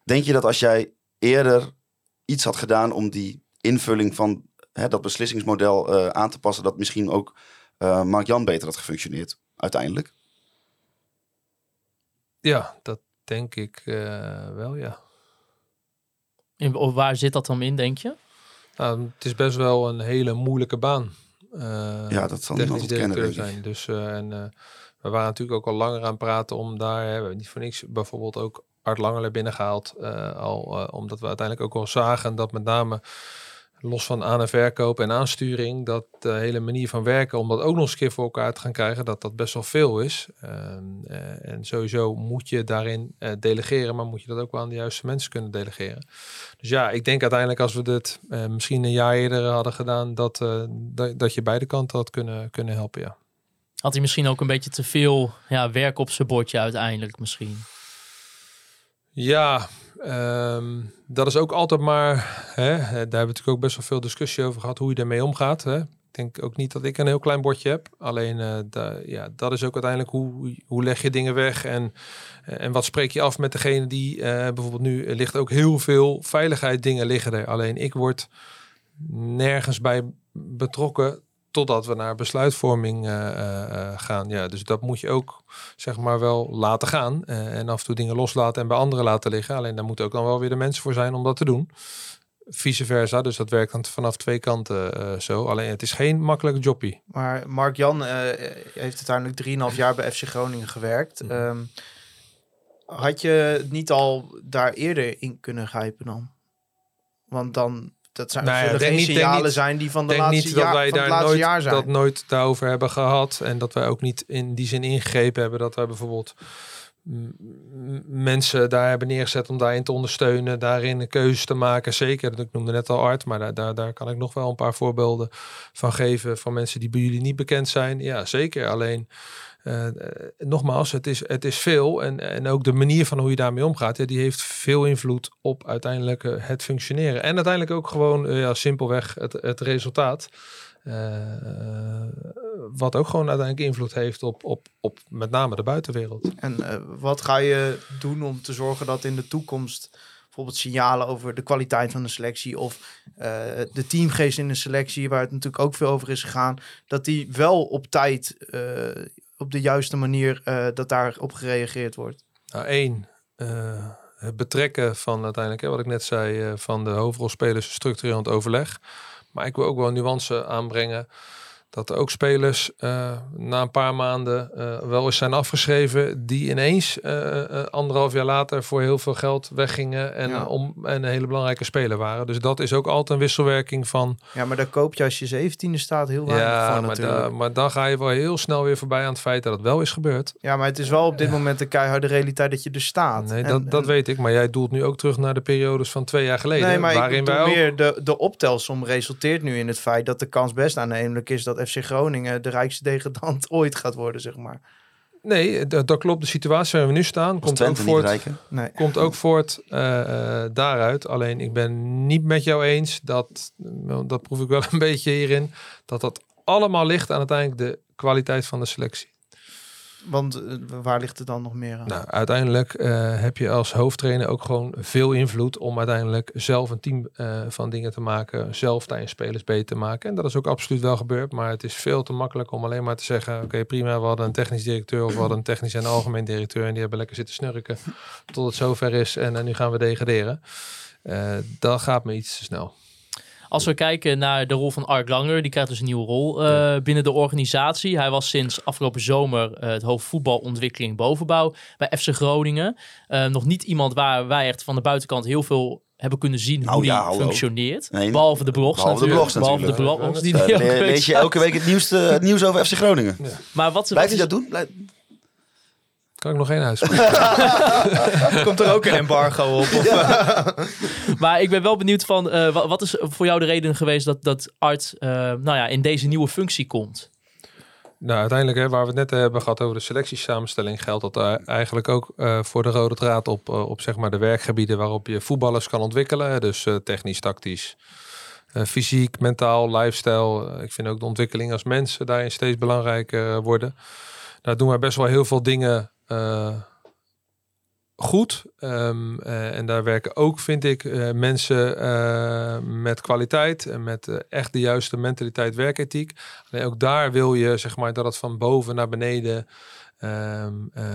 Denk je dat als jij eerder iets had gedaan om die invulling van hè, dat beslissingsmodel eh, aan te passen, dat misschien ook eh Mark Jan beter had gefunctioneerd uiteindelijk? Ja, dat denk ik eh, wel, ja. In, of waar zit dat dan in, denk je? Nou, het is best wel een hele moeilijke baan. eh, Ja, dat zal niemand directeur ik. zijn. Dus, eh, en eh, we waren natuurlijk ook al langer aan het praten om daar, hè, we hebben niet voor niks bijvoorbeeld ook Art Langerle binnengehaald. eh al, eh, omdat we uiteindelijk ook al zagen dat met name los van aan- en verkoop en aansturing, dat de hele manier van werken, om dat ook nog eens een keer voor elkaar te gaan krijgen, dat dat best wel veel is. Ehm, eh, en sowieso moet je daarin eh, delegeren, maar moet je dat ook wel aan de juiste mensen kunnen delegeren. Dus ja, ik denk uiteindelijk als we dit eh, misschien een jaar eerder hadden gedaan, dat, dat, dat je beide kanten had kunnen, kunnen helpen. Had hij misschien ook een beetje te veel ja, werk op zijn bordje uiteindelijk misschien? Ja, ehm, dat is ook altijd maar, hè, daar hebben we natuurlijk ook best wel veel discussie over gehad, hoe je daarmee omgaat. Hè. Ik denk ook niet dat ik een heel klein bordje heb. Alleen da- ja, dat is ook uiteindelijk hoe, hoe leg je dingen weg en, eh, en wat spreek je af met degene die eh, bijvoorbeeld nu ligt ook heel veel veiligheid dingen liggen er. Alleen ik word nergens bij betrokken totdat we naar besluitvorming eh, eh, eh, gaan. Ja, dus dat moet je ook zeg maar wel laten gaan en af en toe dingen loslaten en bij anderen laten liggen. Alleen daar moeten ook dan wel weer de mensen voor zijn om dat te doen. Vice versa, dus dat werkt dan vanaf twee kanten zo. Alleen het is geen makkelijke jobbie. Maar Mark Jan heeft uiteindelijk 3,5 jaar bij FC Groningen gewerkt. Mhm. Ehm, had je niet al daar eerder in kunnen grijpen dan? Want dan, dat zijn Nou ja, zullen denk geen niet- denk signalen niet- zijn die van de laatste, niet dat jaar, wij daar nooit, jaar zijn. dat nooit daarover hebben gehad. En dat wij ook niet in die zin ingegrepen hebben dat wij bijvoorbeeld mensen daar hebben neergezet om daarin te ondersteunen, daarin een keuze te maken. Zeker, ik noemde net al Art, maar daar, daar, daar kan ik nog wel een paar voorbeelden van geven van mensen die bij jullie niet bekend zijn. Ja, zeker. Alleen, eh, eh, nogmaals, het is, het is veel en, en ook de manier van hoe je daarmee omgaat, die heeft veel invloed op uiteindelijk eh, het functioneren. En uiteindelijk ook gewoon ja, simpelweg het, het resultaat. Wat ook gewoon uiteindelijk invloed heeft op, op, op met name de buitenwereld. En wat ga je doen om te zorgen dat in de toekomst bijvoorbeeld signalen over de kwaliteit van de selectie of de teamgeest in de selectie, waar het natuurlijk ook veel over is gegaan, dat die wel op tijd, op de juiste manier, eh, dat daarop gereageerd wordt? Nou, één, eh, het betrekken van uiteindelijk, hè, wat ik net zei, eh, van de hoofdrolspelers structureel overleg. Maar ik wil ook wel nuance aanbrengen dat er ook spelers uh, na een paar maanden uh, wel eens zijn afgeschreven die ineens uh, anderhalf jaar later voor heel veel geld weggingen en, ja. om, en een hele belangrijke speler waren. Dus dat is ook altijd een wisselwerking van... Ja, maar daar koop je als je zeventiende staat heel weinig ja, van maar, natuurlijk. da, maar dan ga je wel heel snel weer voorbij aan het feit dat het wel is gebeurd. Ja, maar het is wel op dit moment de keiharde realiteit dat je er staat. Nee, En- dat, dat weet ik. Maar jij doelt nu ook terug naar de periodes van twee jaar geleden. Nee, maar waarin ik wij bedoel ook... meer, de, de optelsom resulteert nu in het feit dat de kans best aannemelijk is dat FC Groningen de rijkste degradant <laughs> ooit gaat worden, zeg maar. Nee, dat, dat klopt. De situatie waar we nu staan komt ook voort... Nee. komt ook voort eh, eh, daaruit. Alleen ik ben niet met jou eens dat, dat proef ik wel <laughs> een beetje hierin, dat dat allemaal ligt aan uiteindelijk de kwaliteit van de selectie. Want eh, waar ligt het dan nog meer aan? Nou, uiteindelijk eh, heb je als hoofdtrainer ook gewoon veel invloed om uiteindelijk zelf een team eh, van dingen te maken, zelf tijdens spelers beter te maken. En dat is ook absoluut wel gebeurd, maar het is veel te makkelijk om alleen maar te zeggen, oké prima, we hadden een technisch directeur of we hadden een technisch en algemeen directeur en die hebben lekker zitten snurken tot het zover is en, nu gaan we degraderen. Dat gaat me iets te snel. Als we kijken naar de rol van Ark Langer, die krijgt dus een nieuwe rol eh, binnen de organisatie. Hij was sinds afgelopen zomer eh, het hoofd voetbalontwikkeling bovenbouw bij FC Groningen. Eh, nog niet iemand waar wij echt van de buitenkant heel veel hebben kunnen zien Nou hoe ja, die hallo. functioneert. Nee, Behalve de blogs behalve de natuurlijk. blogs Behalve de blogs die le- lees je elke week het, nieuwste, het nieuws over FC Groningen. Maar wat, Blijft wat hij is- dat doen? Blijf- Kan ik nog één uitspreken? <laughs> Komt er ook een embargo op? Of, <laughs> Maar ik ben wel benieuwd van, eh, wa- wat is voor jou de reden geweest dat, dat Art eh, nou ja, in deze nieuwe functie komt? Nou, uiteindelijk, hè, waar we het net hebben gehad over de selectiesamenstelling, geldt dat eh, eigenlijk ook eh, voor de rode draad op, eh, op zeg maar de werkgebieden waarop je voetballers kan ontwikkelen. Dus eh, technisch, tactisch, eh, fysiek, mentaal, lifestyle. Eh, ik vind ook de ontwikkeling als mensen daarin steeds belangrijker eh, worden. Daar doen wij best wel heel veel dingen eh, goed. Ehm, eh, en daar werken ook, vind ik, eh, mensen eh, met kwaliteit en met eh, echt de juiste mentaliteit, werkethiek. Alleen ook daar wil je, zeg maar, dat het van boven naar beneden ehm, eh,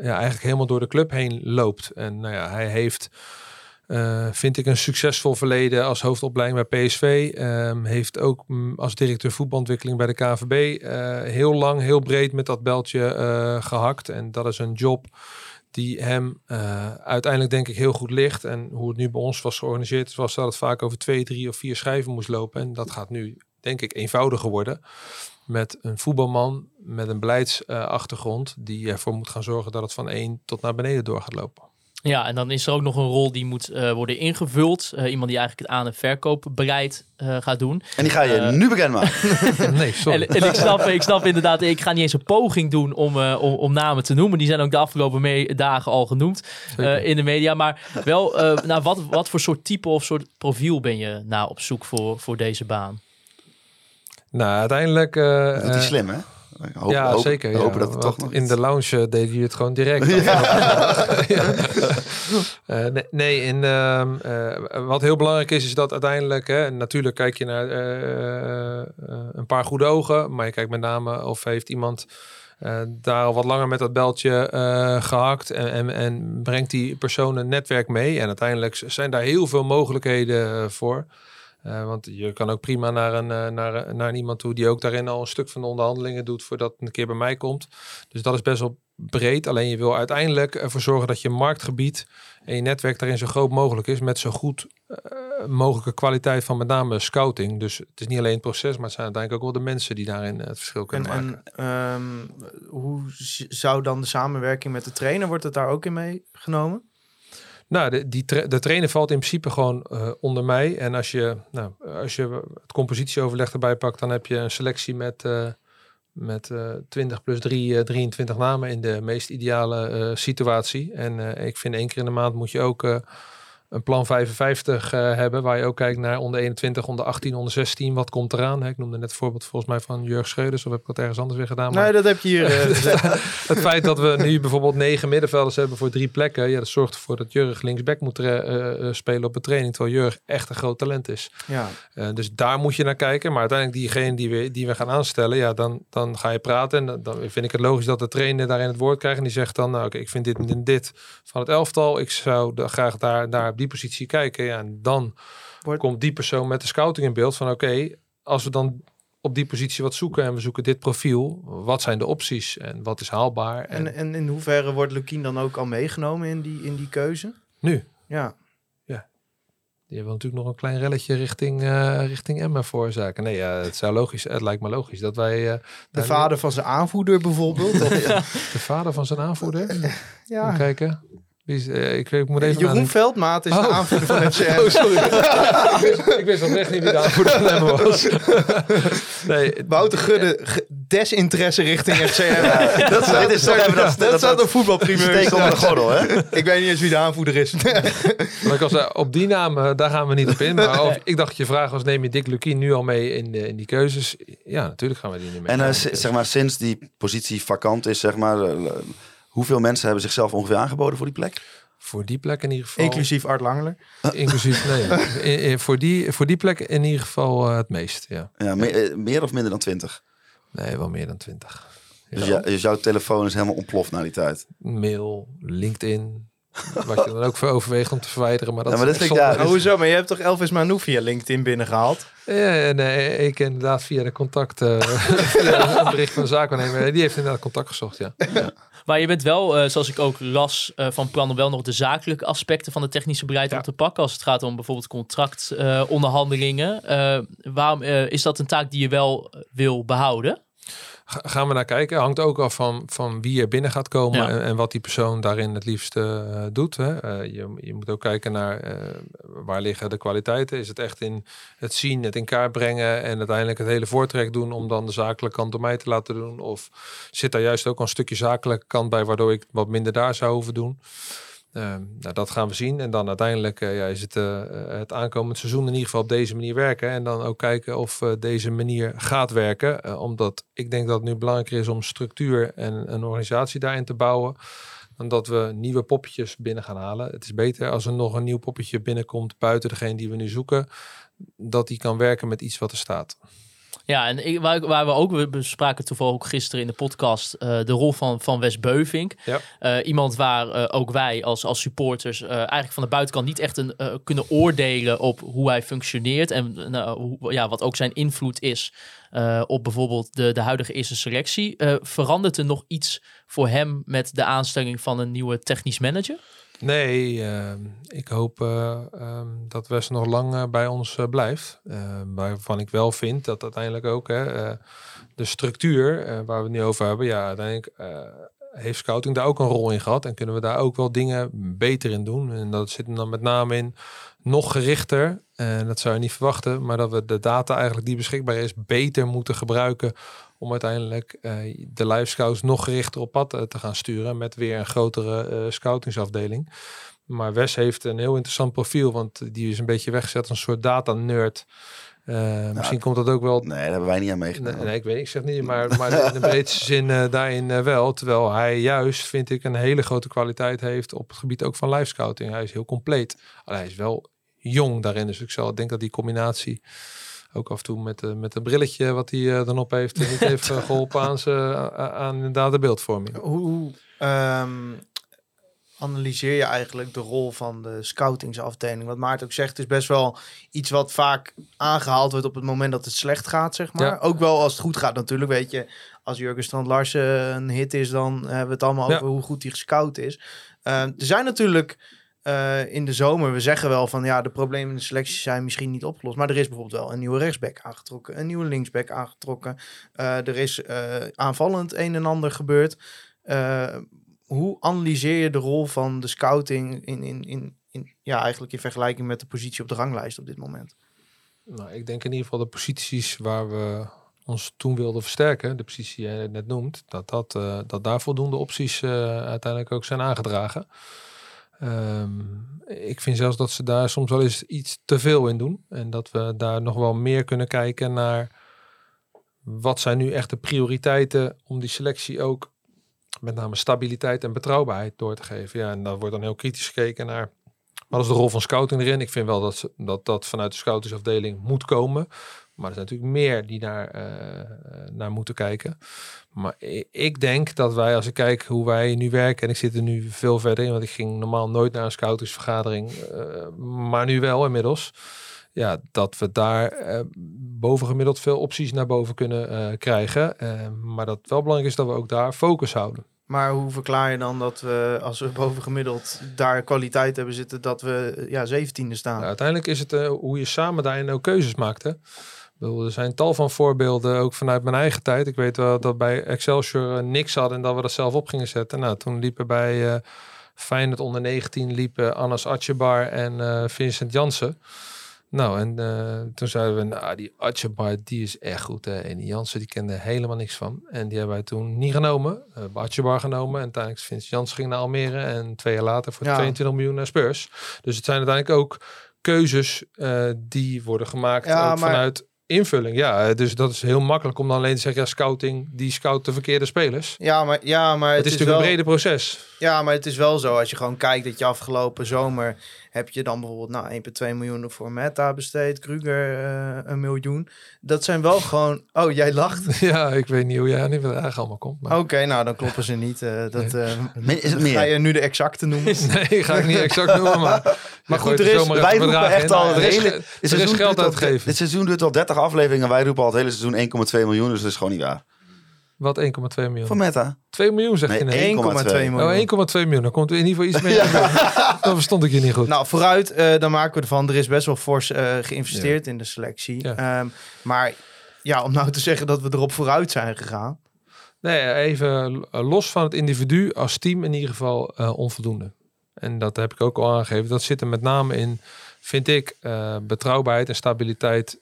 ja, eigenlijk helemaal door de club heen loopt. En nou ja, hij heeft, eh, vind ik, een succesvol verleden als hoofdopleiding bij PSV. Ehm, heeft ook mm, als directeur voetbalontwikkeling bij de KVB eh, heel lang, heel breed met dat beltje eh, gehakt. En dat is een job die hem uiteindelijk denk ik heel goed ligt. En hoe het nu bij ons was georganiseerd, was dat het vaak over twee, drie of vier schijven moest lopen. En dat gaat nu denk ik eenvoudiger worden. Met een voetbalman met een beleidsachtergrond die ervoor moet gaan zorgen dat het van één tot naar beneden door gaat lopen. Ja, en dan is er ook nog een rol die moet eh, worden ingevuld. Eh, iemand die eigenlijk het aan- en verkoopbeleid eh, gaat doen. En die ga je nu bekendmaken. <laughs> Nee, sorry. En, en ik, snap, ik snap inderdaad, ik ga niet eens een poging doen om, eh, om, om namen te noemen. Die zijn ook de afgelopen dagen al genoemd eh, in de media. Maar wel, eh nou, wat, wat voor soort type of soort profiel ben je nou op zoek voor, voor deze baan? nou, uiteindelijk... eh, Dat eh, slim, hè? Hoop, ja, hoop- zeker. Ja. Dat het toch nog in iets- de lounge eh, deed hij het gewoon direct. <laughs> Ja. Eh, nee, nee in, ehm, eh, wat heel belangrijk is, is dat uiteindelijk, hè, natuurlijk kijk je naar een paar goede ogen, maar je kijkt met name of heeft iemand daar al wat langer met dat beltje eh, gehakt en, en, en brengt die persoon een netwerk mee. En uiteindelijk zijn daar heel veel mogelijkheden voor. Eh, want je kan ook prima naar een, eh, naar, een- naar iemand toe die ook daarin al een stuk van de onderhandelingen doet voordat het een keer bij mij komt. Dus dat is best wel breed. Alleen je wil uiteindelijk ervoor zorgen dat je marktgebied en je netwerk daarin zo groot mogelijk is met zo goed eh, mogelijke kwaliteit van met name scouting. Dus het is niet alleen het proces, maar het zijn uiteindelijk ook wel de mensen die daarin eh, het verschil en, kunnen maken. en ehm, hoe zou dan de samenwerking met de trainer, wordt het daar ook in meegenomen? Nou, de, die de trainer valt in principe gewoon eh, onder mij. En als je, nou, als je het compositieoverleg erbij pakt, dan heb je een selectie met, eh, met eh 20 plus 3, eh, 23 namen in de meest ideale situatie. En ik vind één keer in de maand moet je ook een plan 55 eh, hebben, waar je ook kijkt naar onder 21, onder 18, onder 16. Wat komt eraan? Hè? Ik noemde net het voorbeeld volgens mij van Jurg Scheuders, of heb ik dat ergens anders weer gedaan? Maar- Nee, dat heb je hier. <laughs> eh, <laughs> het feit dat we nu bijvoorbeeld negen middenvelders hebben voor drie plekken, ja, dat zorgt ervoor dat Jurg linksback moet eh, spelen op een training, terwijl Jurg echt een groot talent is. ja. Dus daar moet je naar kijken. Maar uiteindelijk diegene die we, die we gaan aanstellen, ja, dan, dan ga je praten. En dan- vind ik het logisch dat de trainer daarin het woord krijgt. En die zegt dan, nou oké, ik vind dit en dit van het elftal. Ik zou graag daar, daar die positie kijken. Ja, en dan Wordt- komt die persoon met de scouting in beeld van oké, als we dan op die positie wat zoeken en we zoeken dit profiel. Wat zijn de opties en wat is haalbaar? En, En, en in hoeverre wordt Lukien dan ook al meegenomen in die, in die keuze? nu, Ja, die hebben natuurlijk nog een klein relletje richting, eh richting Emma veroorzaken. Nee, ja, het zou logisch, het lijkt me logisch dat wij eh, de vader van zijn aanvoerder bijvoorbeeld. Of, <laughs> de vader van zijn aanvoerder. Even ja. kijken. Wie is, eh, ik, weet- ik moet even Jeroen nadenken. Veldmaat is de Oh. aanvoerder van FCM. <laughs> Oh, sorry. ik, wist, ik wist oprecht niet wie de aanvoerder van Emma was. <laughs> nee, Wouter Gudde, desinteresse richting FCM. dat staat, Dit is toch even dat- dat dat- staat op voetbalprimeur. Steek onder de gordel, hè? <laughs> Ik weet niet eens wie de aanvoerder is. Maar ik was, eh, op die naam, eh, daar gaan we niet op in. Maar of- ik dacht je vraag was, neem je Dick Lukien nu al mee in, de- in die keuzes? Ja, natuurlijk gaan we die nu mee. En zeg maar, sinds die positie vakant is, zeg maar, hoeveel mensen hebben zichzelf ongeveer aangeboden voor die plek? Voor die plek in ieder geval. Inclusief Art Langler. Inclusief, nee. In- in- voor, die, voor die plek in ieder geval eh, het meest, ja. Ja, me- eh, meer of minder dan twintig. Nee, wel meer dan twintig. Dus, ja, dus jouw telefoon is helemaal ontploft na die tijd. Mail, LinkedIn. <laughs> Wat je dan ook voor overweegt om te verwijderen. Maar dat, Ja, maar is dat ja, zonde. Oh, hoezo? Maar je hebt toch Elvis Manu via LinkedIn binnengehaald? Ja, nee, ik inderdaad via de contact, eh, <laughs> via een bericht van de zaakwaarnemer. Die heeft inderdaad contact gezocht, ja. Maar je bent wel, eh, zoals ik ook las, eh, van plan om wel nog de zakelijke aspecten van de technische beleid Ja. op te pakken. Als het gaat om bijvoorbeeld contractonderhandelingen. waarom eh, is dat een taak die je wel wil behouden? Ga- Gaan we naar kijken. Hangt ook af van, van wie er binnen gaat komen Ja. en, en wat die persoon daarin het liefst eh, doet. Hè. Eh, je, je moet ook kijken naar eh, waar liggen de kwaliteiten. Is het echt in het zien, het in kaart brengen en uiteindelijk het hele voortrek doen om dan de zakelijke kant door mij te laten doen? Of zit daar juist ook een stukje zakelijke kant bij waardoor ik wat minder daar zou hoeven doen? Ehm, nou, dat gaan we zien. En dan uiteindelijk eh, ja, is het eh, het aankomend seizoen in ieder geval op deze manier werken. En dan ook kijken of eh, deze manier gaat werken. Eh, omdat ik denk dat het nu belangrijker is om structuur en een organisatie daarin te bouwen. Dan dat we nieuwe poppetjes binnen gaan halen. Het is beter als er nog een nieuw poppetje binnenkomt buiten degene die we nu zoeken. Dat die kan werken met iets wat er staat. Ja, en ik, waar, waar we ook, we bespraken toevallig ook gisteren in de podcast, eh, de rol van, van Wes Beuvink. Ja. Eh, iemand waar eh, ook wij als, als supporters eigenlijk van de buitenkant niet echt een, kunnen oordelen op hoe hij functioneert. En nou, hoe, ja, wat ook zijn invloed is op bijvoorbeeld de, de huidige eerste selectie. Verandert er nog iets voor hem met de aanstelling van een nieuwe technisch manager? Nee, ehm, ik hoop eh, ehm, dat Wes nog lang eh, bij ons eh, blijft. Eh, waarvan ik wel vind dat uiteindelijk ook hè, de structuur waar we het nu over hebben, ja, uiteindelijk heeft scouting daar ook een rol in gehad. En kunnen we daar ook wel dingen beter in doen. En dat zit hem dan met name in nog gerichter. En dat zou je niet verwachten, maar dat we de data eigenlijk die beschikbaar is, beter moeten gebruiken om uiteindelijk eh, de live scouts nog gerichter op pad eh, te gaan sturen met weer een grotere eh, scoutingsafdeling. Maar Wes heeft een heel interessant profiel, want die is een beetje weggezet als een soort data nerd. Eh, misschien komt dat ook wel. Nee, daar hebben wij niet aan meegedaan. Nee, nee, ik weet, ik zeg niet, maar, <laughs> maar in de breedste zin daarin wel. Terwijl hij juist, vind ik, een hele grote kwaliteit heeft op het gebied ook van live scouting. Hij is heel compleet. Alleen hij is wel jong daarin, dus ik zal denk dat die combinatie ook af en toe met, uh, met een brilletje wat hij uh, dan op heeft, niet heeft uh, geholpen aan, ze, aan inderdaad de beeldvorming. Hoe um, analyseer je eigenlijk de rol van de scoutingsafdeling? Wat Maarten ook zegt, is best wel iets wat vaak aangehaald wordt op het moment dat het slecht gaat, zeg maar. Ja. Ook wel als het goed gaat natuurlijk, weet je. Als Jurgen Strand Larsen een hit is, dan hebben we het allemaal ja. over hoe goed hij gescout is. er zijn natuurlijk... Uh, in de zomer, we zeggen wel van ja, de problemen in de selectie zijn misschien niet opgelost. Maar er is bijvoorbeeld wel een nieuwe rechtsback aangetrokken, een nieuwe linksback aangetrokken. Uh, er is uh, aanvallend een en ander gebeurd. hoe analyseer je de rol van de scouting in, in, in, in, ja, eigenlijk in vergelijking met de positie op de ranglijst op dit moment? Nou, ik denk in ieder geval de posities waar we ons toen wilden versterken, de positie die je net noemt, dat, dat, dat daar voldoende opties uiteindelijk ook zijn aangedragen. Um, ik vind zelfs dat ze daar soms wel eens iets te veel in doen. En dat we daar nog wel meer kunnen kijken naar wat zijn nu echt de prioriteiten om die selectie ook met name stabiliteit en betrouwbaarheid door te geven. Ja, en daar wordt dan heel kritisch gekeken naar wat is de rol van scouting erin. Ik vind wel dat ze, dat, dat vanuit de scoutingsafdeling moet komen. Maar er zijn natuurlijk meer die daar uh, naar moeten kijken. Maar ik denk dat wij, als ik kijk hoe wij nu werken, en ik zit er nu veel verder in, want ik ging normaal nooit naar een scoutingsvergadering, uh, maar nu wel inmiddels. ja, dat we daar eh, bovengemiddeld veel opties naar boven kunnen eh, krijgen. Eh, maar dat wel belangrijk is dat we ook daar focus houden. Maar hoe verklaar je dan dat we, als we bovengemiddeld daar kwaliteit hebben zitten, dat we eh, ja, 17e staan? Nou, uiteindelijk is het eh, hoe je samen daarin ook keuzes maakt. Hè? Bedoel, er zijn tal van voorbeelden, ook vanuit mijn eigen tijd. Ik weet wel dat bij Excelsior eh, niks hadden en dat we dat zelf op gingen zetten. Nou, toen liepen bij eh Feyenoord onder 19 liepen Anas Atjebar en eh, Vincent Jansen. Nou, en toen zeiden we, nou, die Atjebar, die is echt goed. Hè? En die Jansen, die kende helemaal niks van. En die hebben wij toen niet genomen. Hebben Atjebar genomen. En uiteindelijk Vincent Jansen ging naar Almere. En twee jaar later voor Ja. 22 miljoen naar Spurs. Dus het zijn uiteindelijk ook keuzes die worden gemaakt Ja, ook maar- vanuit invulling. Ja, dus dat is heel makkelijk om dan alleen te zeggen, ja, scouting, die scout de verkeerde spelers. Ja, maar, ja, maar Het, is natuurlijk wel, een brede proces. Ja, maar het is wel zo. Als je gewoon kijkt dat je afgelopen zomer heb je dan bijvoorbeeld nou, 1,2 miljoen voor Meta besteed, Kruger eh, een miljoen. Dat zijn wel gewoon. Oh, jij lacht. <laughs> Ja, ik weet niet hoe jij aan die bedragen allemaal komt. Maar... Oké, nou dan kloppen ze niet. eh, dat, eh, <laughs> Is het Ga je nu de exacte noemen? <laughs> Nee, ga ik niet exact noemen, maar... Maar goed, er is- wij roepen echt in. al Er het is, er geld uitgegeven. dit seizoen duurt al 30 afleveringen. Wij roepen al het hele seizoen 1,2 miljoen. Dus dat is gewoon niet waar. Wat 1,2 miljoen? Voor Meta. 2 miljoen zeg je Nee, nee. 1,2 miljoen. Oh, 1,2 miljoen. Dan komt er in ieder geval iets meer. Dan verstond ik je niet goed. Nou, vooruit, eh, dan maken we ervan. Er is best wel fors eh, geïnvesteerd in de selectie. Ja. Ehm, maar ja, om nou te zeggen dat we erop vooruit zijn gegaan. Nee, even los van het individu als team in ieder geval eh, onvoldoende. En dat heb ik ook al aangegeven. Dat zit er met name in, vind ik, eh, betrouwbaarheid en stabiliteit.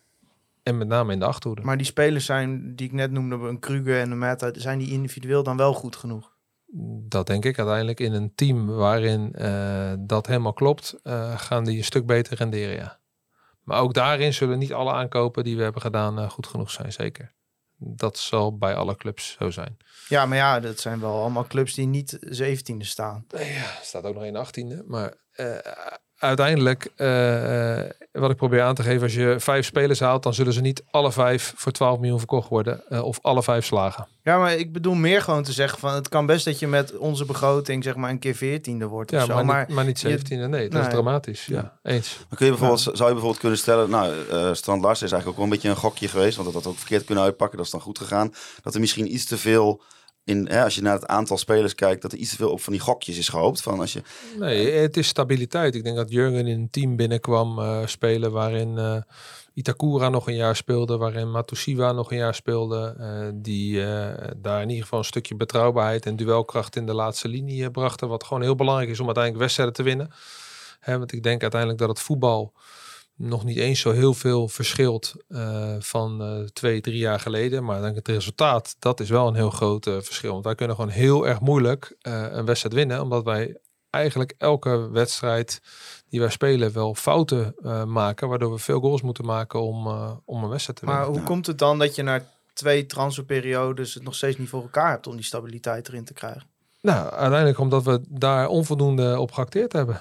En met name in de achterhoede. Maar die spelers zijn, die ik net noemde, een Kruger en een Meta, zijn die individueel dan wel goed genoeg? Dat denk ik uiteindelijk in een team waarin eh, dat helemaal klopt, eh, gaan die een stuk beter renderen, ja. Maar ook daarin zullen niet alle aankopen die we hebben gedaan eh, goed genoeg zijn, zeker. Dat zal bij alle clubs zo zijn. Ja, maar ja, dat zijn wel allemaal clubs die niet 17e staan. Ja, staat ook nog in 18e. Maar uiteindelijk, eh, eh, wat ik probeer aan te geven, als je vijf spelers haalt, dan zullen ze niet alle vijf voor 12 miljoen verkocht worden. eh, of alle vijf slagen. Ja, maar ik bedoel meer gewoon te zeggen van het kan best dat je met onze begroting zeg maar een keer 14e wordt of Ja, zo. maar, Maar, niet, maar niet je- 17e. Nee, dat is dramatisch. Ja, eens. Dan kun je bijvoorbeeld, zou je bijvoorbeeld kunnen stellen, nou, eh Strand Larsen is eigenlijk ook wel een beetje een gokje geweest, want dat had ook verkeerd kunnen uitpakken, dat is dan goed gegaan. Dat er misschien iets te veel in, hè, als je naar het aantal spelers kijkt, dat er iets te veel op van die gokjes is gehoopt. Van als je, Nee, het is stabiliteit. Ik denk dat Jurgen in een team binnenkwam eh, spelen waarin eh, Itakura nog een jaar speelde, waarin Matusiwa nog een jaar speelde. eh, die daar in ieder geval een stukje betrouwbaarheid en duelkracht in de laatste linie brachten. Wat gewoon heel belangrijk is om uiteindelijk wedstrijden te winnen. Hè, want ik denk uiteindelijk dat het voetbal nog niet eens zo heel veel verschilt eh, van eh, twee, drie jaar geleden. Maar ik denk het resultaat, dat is wel een heel groot eh, verschil. Want wij kunnen gewoon heel erg moeilijk eh, een wedstrijd winnen. Omdat wij eigenlijk elke wedstrijd die wij spelen wel fouten eh, maken. Waardoor we veel goals moeten maken om, eh, om een wedstrijd te maar winnen. hoe komt het dan dat je na twee transferperiodes het nog steeds niet voor elkaar hebt om die stabiliteit erin te krijgen? Nou, uiteindelijk omdat we daar onvoldoende op geacteerd hebben.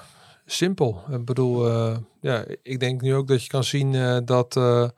Simpel. Ik bedoel, eh, ja, ik denk nu ook dat je kan zien eh, dat, eh,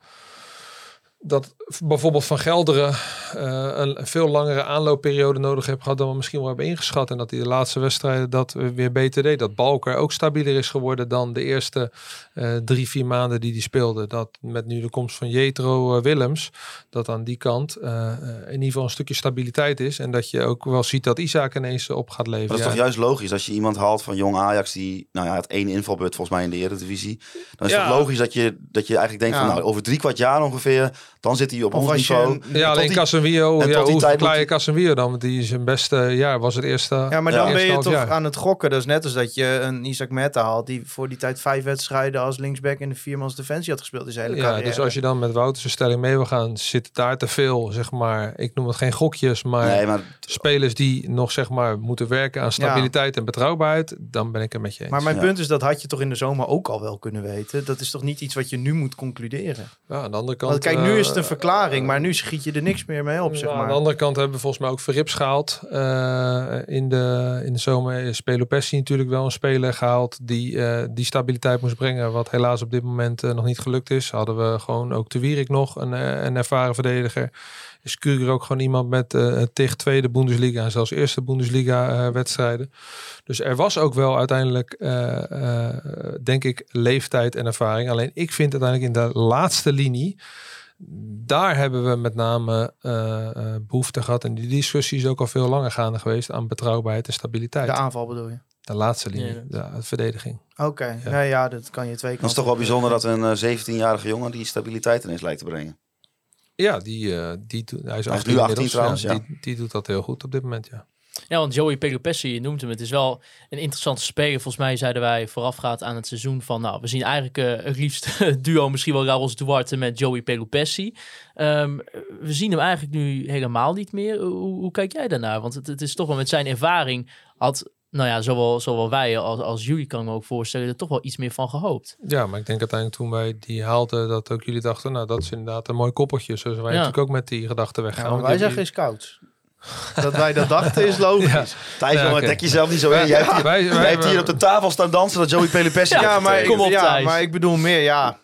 dat bijvoorbeeld Van Gelderen eh, een veel langere aanloopperiode nodig heeft gehad dan we misschien wel hebben ingeschat. En dat hij de laatste wedstrijden dat weer beter deed. Dat Balker ook stabieler is geworden dan de eerste eh, drie, vier maanden die hij speelde. Dat met nu de komst van Jetro eh, Willems, dat aan die kant in ieder geval een stukje stabiliteit is. En dat je ook wel ziet dat Isaac ineens op gaat leven. maar dat is Ja. toch juist logisch als je iemand haalt van jong Ajax die, nou ja, het één invalbeurt volgens mij in de Eredivisie. Dan is het logisch dat je, dat je eigenlijk denkt Ja. van, nou, over drie kwart jaar ongeveer, dan zit hij op Of ons als je niveau. een- Ja, alleen Casemiro, en ja, hoe verklaar je Casemiro dan? Want die zijn beste jaar was het eerste. Ja, maar Ja. dan ben je toch jaar. aan het gokken. Dat is net als dat je een Isaac Meta haalt die voor die tijd vijf wedstrijden als linksback in de viermans defensie had gespeeld in zijn hele Ja, carrière. dus als je dan met Wouter's stelling mee wil gaan, zit daar te veel, zeg maar, ik noem het geen gokjes, maar, Nee, maar spelers die nog, zeg maar, moeten werken aan stabiliteit en betrouwbaarheid, dan ben ik het met je eens. Maar mijn Ja. punt is, dat had je toch in de zomer ook al wel kunnen weten. Dat is toch niet iets wat je nu moet concluderen. ja, aan de andere kant... Want kijk, nu is een eh, verklaring, maar nu schiet je er niks meer mee op, zeg Nou, Aan de maar. andere kant hebben we volgens mij ook Verrips gehaald. eh, in, de, in de zomer is Pelopessi natuurlijk wel een speler gehaald die eh, die stabiliteit moest brengen. Wat helaas op dit moment eh, nog niet gelukt is. Hadden we gewoon ook de Wierik nog, een, een ervaren verdediger. is Kruger ook gewoon iemand met uh, tig tweede Bundesliga en zelfs eerste Bundesliga uh, wedstrijden. Dus er was ook wel uiteindelijk, uh, denk ik, leeftijd en ervaring. Alleen ik vind uiteindelijk in de laatste linie, daar hebben we met name behoefte gehad. En die discussie is ook al veel langer gaande geweest aan betrouwbaarheid en stabiliteit. De aanval bedoel je? De laatste linie, ja, de verdediging. Oké, ja. Nou ja, dat kan je twee kanten. Het is toch wel bijzonder dat een 17-jarige jongen die stabiliteit ineens lijkt te brengen. Ja, die, uh, die, hij is, hij is nu 18 trouwens, ja. Die, die, doet dat heel goed op dit moment, ja. Ja, want Joey Pelopessi, je noemt hem. Het is wel een interessante speler. Volgens mij zeiden wij voorafgaand aan het seizoen van... nou, we zien eigenlijk uh, het liefst <laughs> duo misschien wel Rabos Duarte met Joey Pelopessi. Um, we zien hem eigenlijk nu helemaal niet meer. Hoe, hoe kijk jij daarnaar? Want het, het, is toch wel met zijn ervaring... had nou ja, zowel, zowel wij als, als jullie kan me ook voorstellen, er toch wel iets meer van gehoopt. Ja, maar ik denk uiteindelijk toen wij die haalden, dat ook jullie dachten, nou dat is inderdaad een mooi koppeltje. Zo zijn wij natuurlijk ook met die gedachten weggaan. Ja, wij zijn geen scouts. Dat wij dat dachten is logisch. Ja. Thijs, ja, okay. dek jezelf niet zo in. Jij hebt hier, wij, wij, hebt hier op de tafel staan dansen dat Joey Pelopessi ja, maar, Kom op, ja, maar ik bedoel meer, ja...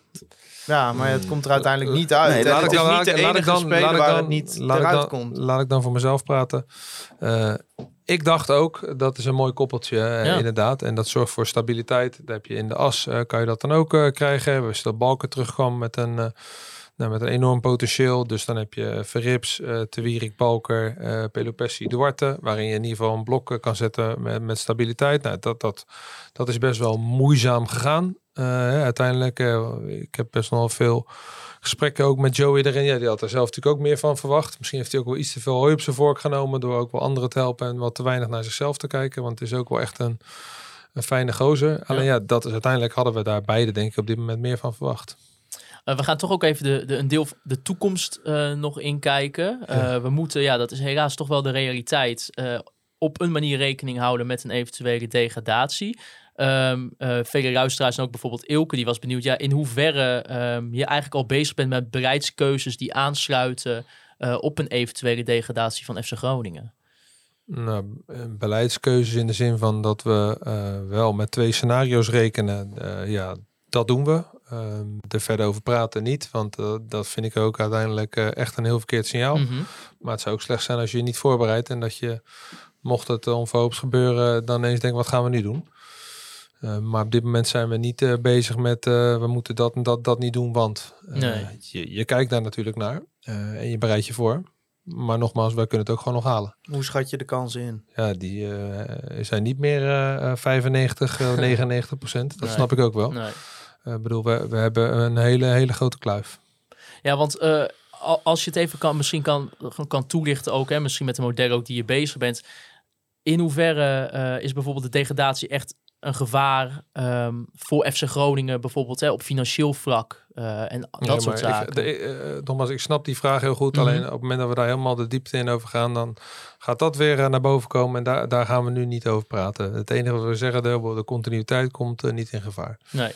Ja, maar het komt er uiteindelijk niet uit. Nee, laat het ik dan, is niet de enige dan, speler laat ik dan, waar het niet laat eruit dan, komt. Laat ik dan voor mezelf praten. Uh, ik dacht ook, dat is een mooi koppeltje ja. inderdaad. En dat zorgt voor stabiliteit. Dat heb je in de as, uh, kan je dat dan ook uh, krijgen. We dat Balken terugkwam met een, uh, nou, met een enorm potentieel. Dus dan heb je Verrips, uh, Tewierik, Balker, Pelopessi, Duarte. Waarin je in ieder geval een blok kan zetten met, met stabiliteit. Nou, dat, dat, dat is best wel moeizaam gegaan. uiteindelijk, ik heb best wel veel gesprekken ook met Joey erin. Ja, die had er zelf natuurlijk ook meer van verwacht. Misschien heeft hij ook wel iets te veel hooi op zijn vork genomen door ook wel anderen te helpen en wat te weinig naar zichzelf te kijken. Want het is ook wel echt een, een fijne gozer. Alleen ja, dat is uiteindelijk hadden we daar beide denk ik op dit moment meer van verwacht. Uh, we gaan toch ook even de, de, een deel de toekomst uh, nog inkijken. Uh, ja. We moeten, ja, dat is helaas toch wel de realiteit, op een manier rekening houden met een eventuele degradatie. Um, uh, vele luisteraars en ook bijvoorbeeld Ilke, die was benieuwd ja, in hoeverre um, je eigenlijk al bezig bent met beleidskeuzes die aansluiten uh, op een eventuele degradatie van FC Groningen. Nou, beleidskeuzes in de zin van dat we uh, wel met twee scenario's rekenen. ja, dat doen we. Um, er verder over praten niet, want dat vind ik ook uiteindelijk echt een heel verkeerd signaal. Mm -hmm. Maar het zou ook slecht zijn als je je niet voorbereidt en dat je, mocht het onverhoops gebeuren, dan eens denkt, wat gaan we nu doen? Uh, maar op dit moment zijn we niet uh, bezig met uh, we moeten dat en dat, dat niet doen, want nee. je, je kijkt daar natuurlijk naar en je bereidt je voor. Maar nogmaals, wij kunnen het ook gewoon nog halen. Hoe schat je de kansen in? Ja, die zijn niet meer 95, 99 <laughs> procent. Dat nee. snap ik ook wel. Nee. Ik bedoel, we, we hebben een hele, hele grote kluif. Ja, want als je het even kan, misschien kan, kan toelichten ook, hè, misschien met de modellen ook die je bezig bent. In hoeverre is bijvoorbeeld de degradatie echt een gevaar um, voor FC Groningen bijvoorbeeld hè, op financieel vlak uh, en dat soort zaken. Ik, de, uh, Thomas, ik snap die vraag heel goed. Mm -hmm. Alleen op het moment dat we daar helemaal de diepte in over gaan, dan gaat dat weer naar boven komen. En daar, daar gaan we nu niet over praten. Het enige wat we zeggen, de, de continuïteit komt niet in gevaar. Nee.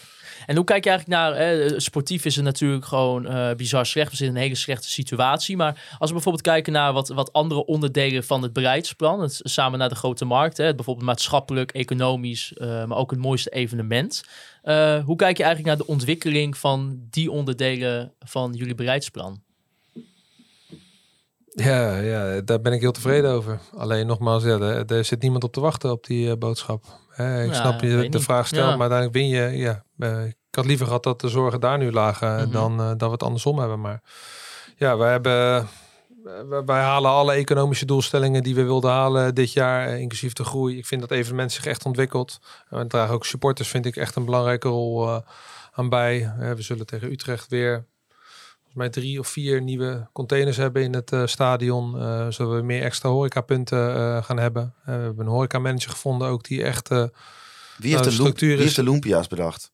En hoe kijk je eigenlijk naar, sportief is het natuurlijk gewoon uh, bizar slecht. We zitten in een hele slechte situatie. Maar als we bijvoorbeeld kijken naar wat, wat andere onderdelen van het beleidsplan. Het, samen naar de grote markt. Hè, bijvoorbeeld maatschappelijk, economisch, uh, maar ook het mooiste evenement. Uh, hoe kijk je eigenlijk naar de ontwikkeling van die onderdelen van jullie beleidsplan? Ja, ja, daar ben ik heel tevreden over. Alleen nogmaals, ja, er, er zit niemand op te wachten op die uh, boodschap. Hè, ik ja, snap je de, vraag stelt, ja. maar uiteindelijk win je. Ja, uh, ik had liever gehad dat de zorgen daar nu lagen mm -hmm. dan uh, dat we het andersom hebben. Maar ja, wij hebben. Wij halen alle economische doelstellingen die we wilden halen dit jaar, inclusief de groei. Ik vind dat evenement zich echt ontwikkelt. En dragen ook supporters, vind ik echt een belangrijke rol aan bij. we zullen tegen Utrecht weer mij drie of vier nieuwe containers hebben in het uh, stadion. Uh, zullen we meer extra horecapunten uh, gaan hebben. we hebben een horecamanager gevonden ook die echt... wie heeft, de, de wie heeft de Lumpia's bedacht?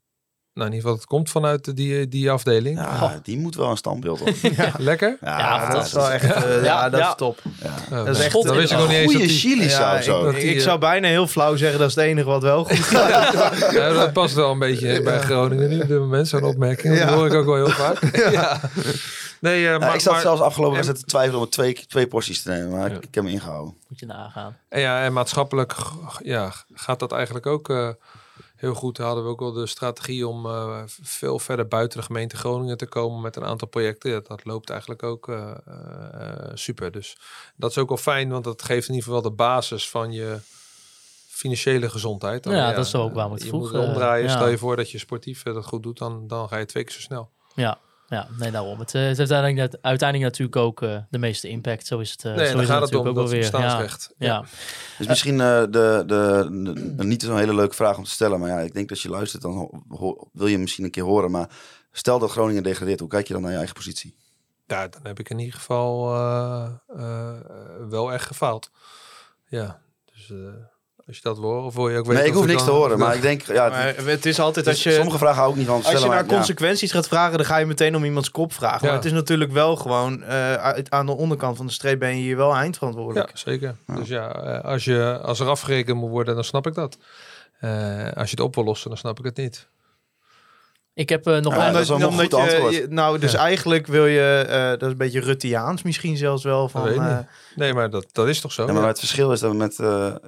Nou, in ieder geval, het komt vanuit die, die afdeling. Ja, oh. die moet wel een standbeeld op. <laughs> ja. Lekker? Ja, ja dat is wel echt, uh, ja, dat is top. Ja. Dat is echt, dat wist ik nog niet eens. Goeie chili ja, zo. Ik, ik, zou bijna heel flauw zeggen, dat is het enige wat wel goed gaat. <laughs> ja, dat past wel een beetje bij Groningen nu op dit moment, zo'n opmerking. Dat hoor ik ook wel heel vaak. <laughs> ja. Nee, uh, maar, ik zat maar, zelfs afgelopen wedstrijd te twijfelen om twee, twee porties te nemen, maar ja. ik, ik heb me ingehouden. Moet je nagaan. En ja, en maatschappelijk ja, gaat dat eigenlijk ook... Uh, heel goed. Hadden we ook al de strategie om uh, veel verder buiten de gemeente Groningen te komen met een aantal projecten. Ja, dat loopt eigenlijk ook uh, super. Dus dat is ook wel fijn, want dat geeft in ieder geval de basis van je financiële gezondheid. Dan, ja, dat is ook waar we het je vroeg. moet omdraaien. Stel je voor dat je sportief dat goed doet, dan, dan ga je twee keer zo snel. Ja, ja, nee, daarom. Het, het heeft uiteindelijk, uiteindelijk natuurlijk ook uh, de meeste impact. Zo is het. Uh, nee, zo dan is gaat het het om ook dat weer. bestaansrecht. Ja. ja. Dus misschien uh, de, de, de, de, niet zo'n hele leuke vraag om te stellen. Maar ja, ik denk dat je luistert, dan wil je misschien een keer horen. Maar stel dat Groningen degradeert, hoe kijk je dan naar je eigen positie? Ja, dan heb ik in ieder geval wel echt gefaald. Ja, dus... Als je dat wil, wil je ook weten Nee, ik hoef niks dan... te horen, maar ik denk... Ja, maar het is altijd als je... Sommige vragen hou ik niet van Als je naar maar, consequenties gaat vragen, dan ga je meteen om iemands kop vragen. Ja. Maar het is natuurlijk wel gewoon... Uh, aan de onderkant van de streep ben je hier wel eindverantwoordelijk. Ja, zeker. Ja. Dus ja, als, je, als er afgerekend moet worden, dan snap ik dat. Uh, als je het op wil lossen, dan snap ik het niet. Ik heb uh, nog ja, dat is wel een goed antwoord. Je, nou, dus ja. eigenlijk wil je, uh, dat is een beetje Ruttiaans misschien zelfs wel. Van, uh, nee, maar dat, dat is toch zo? Ja, maar het verschil is dat we met,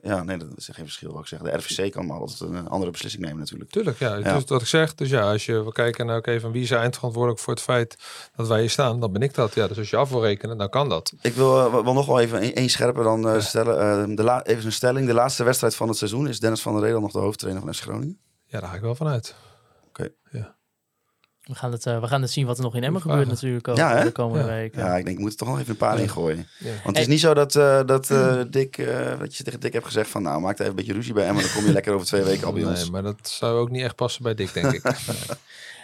ja, nee, dat is geen verschil wat ik zeg. De RVC kan maar altijd een andere beslissing nemen natuurlijk. Tuurlijk, ja. ja. Dus wat ik zeg, dus ja, als je wil kijken naar, oké, okay, van wie is eindverantwoordelijk voor het feit dat wij hier staan, dan ben ik dat. Ja, dus als je af wil rekenen, dan kan dat. Ik wil wel nog wel even één scherper dan ja. stellen. de la, even een stelling. De laatste wedstrijd van het seizoen is Dennis van der Reden nog de hoofdtrainer van FC Groningen? Ja, daar ga ik wel vanuit. Oké. We gaan, het, uh, we gaan het zien wat er nog in Emmen gebeurt natuurlijk ook ja, de komende ja. weken. Ja, ik denk, ik moet er toch nog even een paar ja. ingooien. Ja. Want het is niet zo dat, uh, dat uh, Dick, dat je tegen Dick hebt gezegd van... nou, maak er even een beetje ruzie bij Emmen... dan kom je lekker over twee weken al bij nee, ons. maar dat zou ook niet echt passen bij Dick, denk ik. <laughs>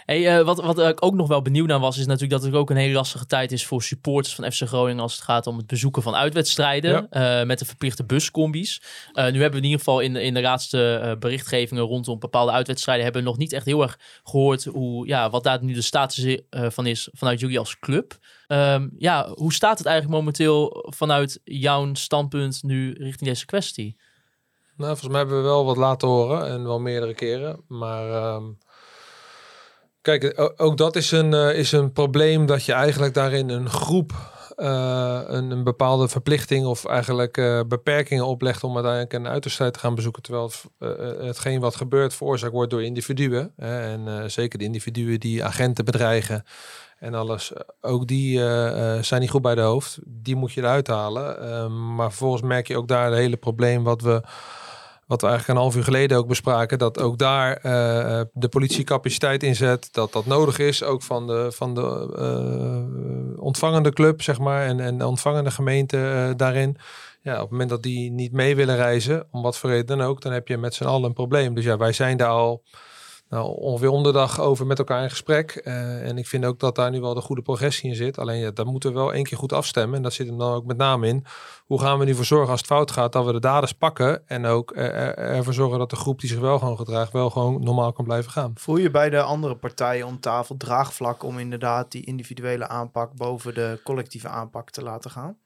Hey, uh, wat, wat ik ook nog wel benieuwd naar was, is natuurlijk dat het ook een hele lastige tijd is voor supporters van FC Groningen als het gaat om het bezoeken van uitwedstrijden ja. uh, met de verplichte buscombi's. Uh, nu hebben we in ieder geval in, de, in de laatste berichtgevingen rondom bepaalde uitwedstrijden hebben we nog niet echt heel erg gehoord hoe, ja, wat daar nu de status van is vanuit jullie als club. Um, ja, hoe staat het eigenlijk momenteel vanuit jouw standpunt nu richting deze kwestie? Nou, volgens mij hebben we wel wat laten horen en wel meerdere keren, maar... Um... Kijk, ook dat is een, uh, is een probleem dat je eigenlijk daarin een groep uh, een, een, bepaalde verplichting of eigenlijk uh, beperkingen oplegt om uiteindelijk een uitwedstrijd te gaan bezoeken. Terwijl het, hetgeen wat gebeurt veroorzaakt wordt door individuen. Hè, en zeker de individuen die agenten bedreigen en alles. Ook die zijn niet goed bij de hoofd. Die moet je eruit halen. Ehm, maar vervolgens merk je ook daar het hele probleem wat we wat we eigenlijk een half uur geleden ook bespraken, dat ook daar uh, de politie capaciteit inzet, dat dat nodig is, ook van de, van de uh, ontvangende club, zeg maar, en, en de ontvangende gemeente daarin. Ja, op het moment dat die niet mee willen reizen, om wat voor reden dan ook, dan heb je met z'n allen een probleem. Dus ja, wij zijn daar al nou, ongeveer onderdag over met elkaar in gesprek. Uh, en ik vind ook dat daar nu wel de goede progressie in zit. Alleen ja, daar moeten we wel één keer goed afstemmen. En dat zit hem dan ook met name in. Hoe gaan we nu voor zorgen als het fout gaat, dat we de daders pakken. En ook er, ervoor zorgen dat de groep die zich wel gewoon gedraagt, wel gewoon normaal kan blijven gaan. Voel je bij de andere partijen om tafel draagvlak om inderdaad die individuele aanpak boven de collectieve aanpak te laten gaan?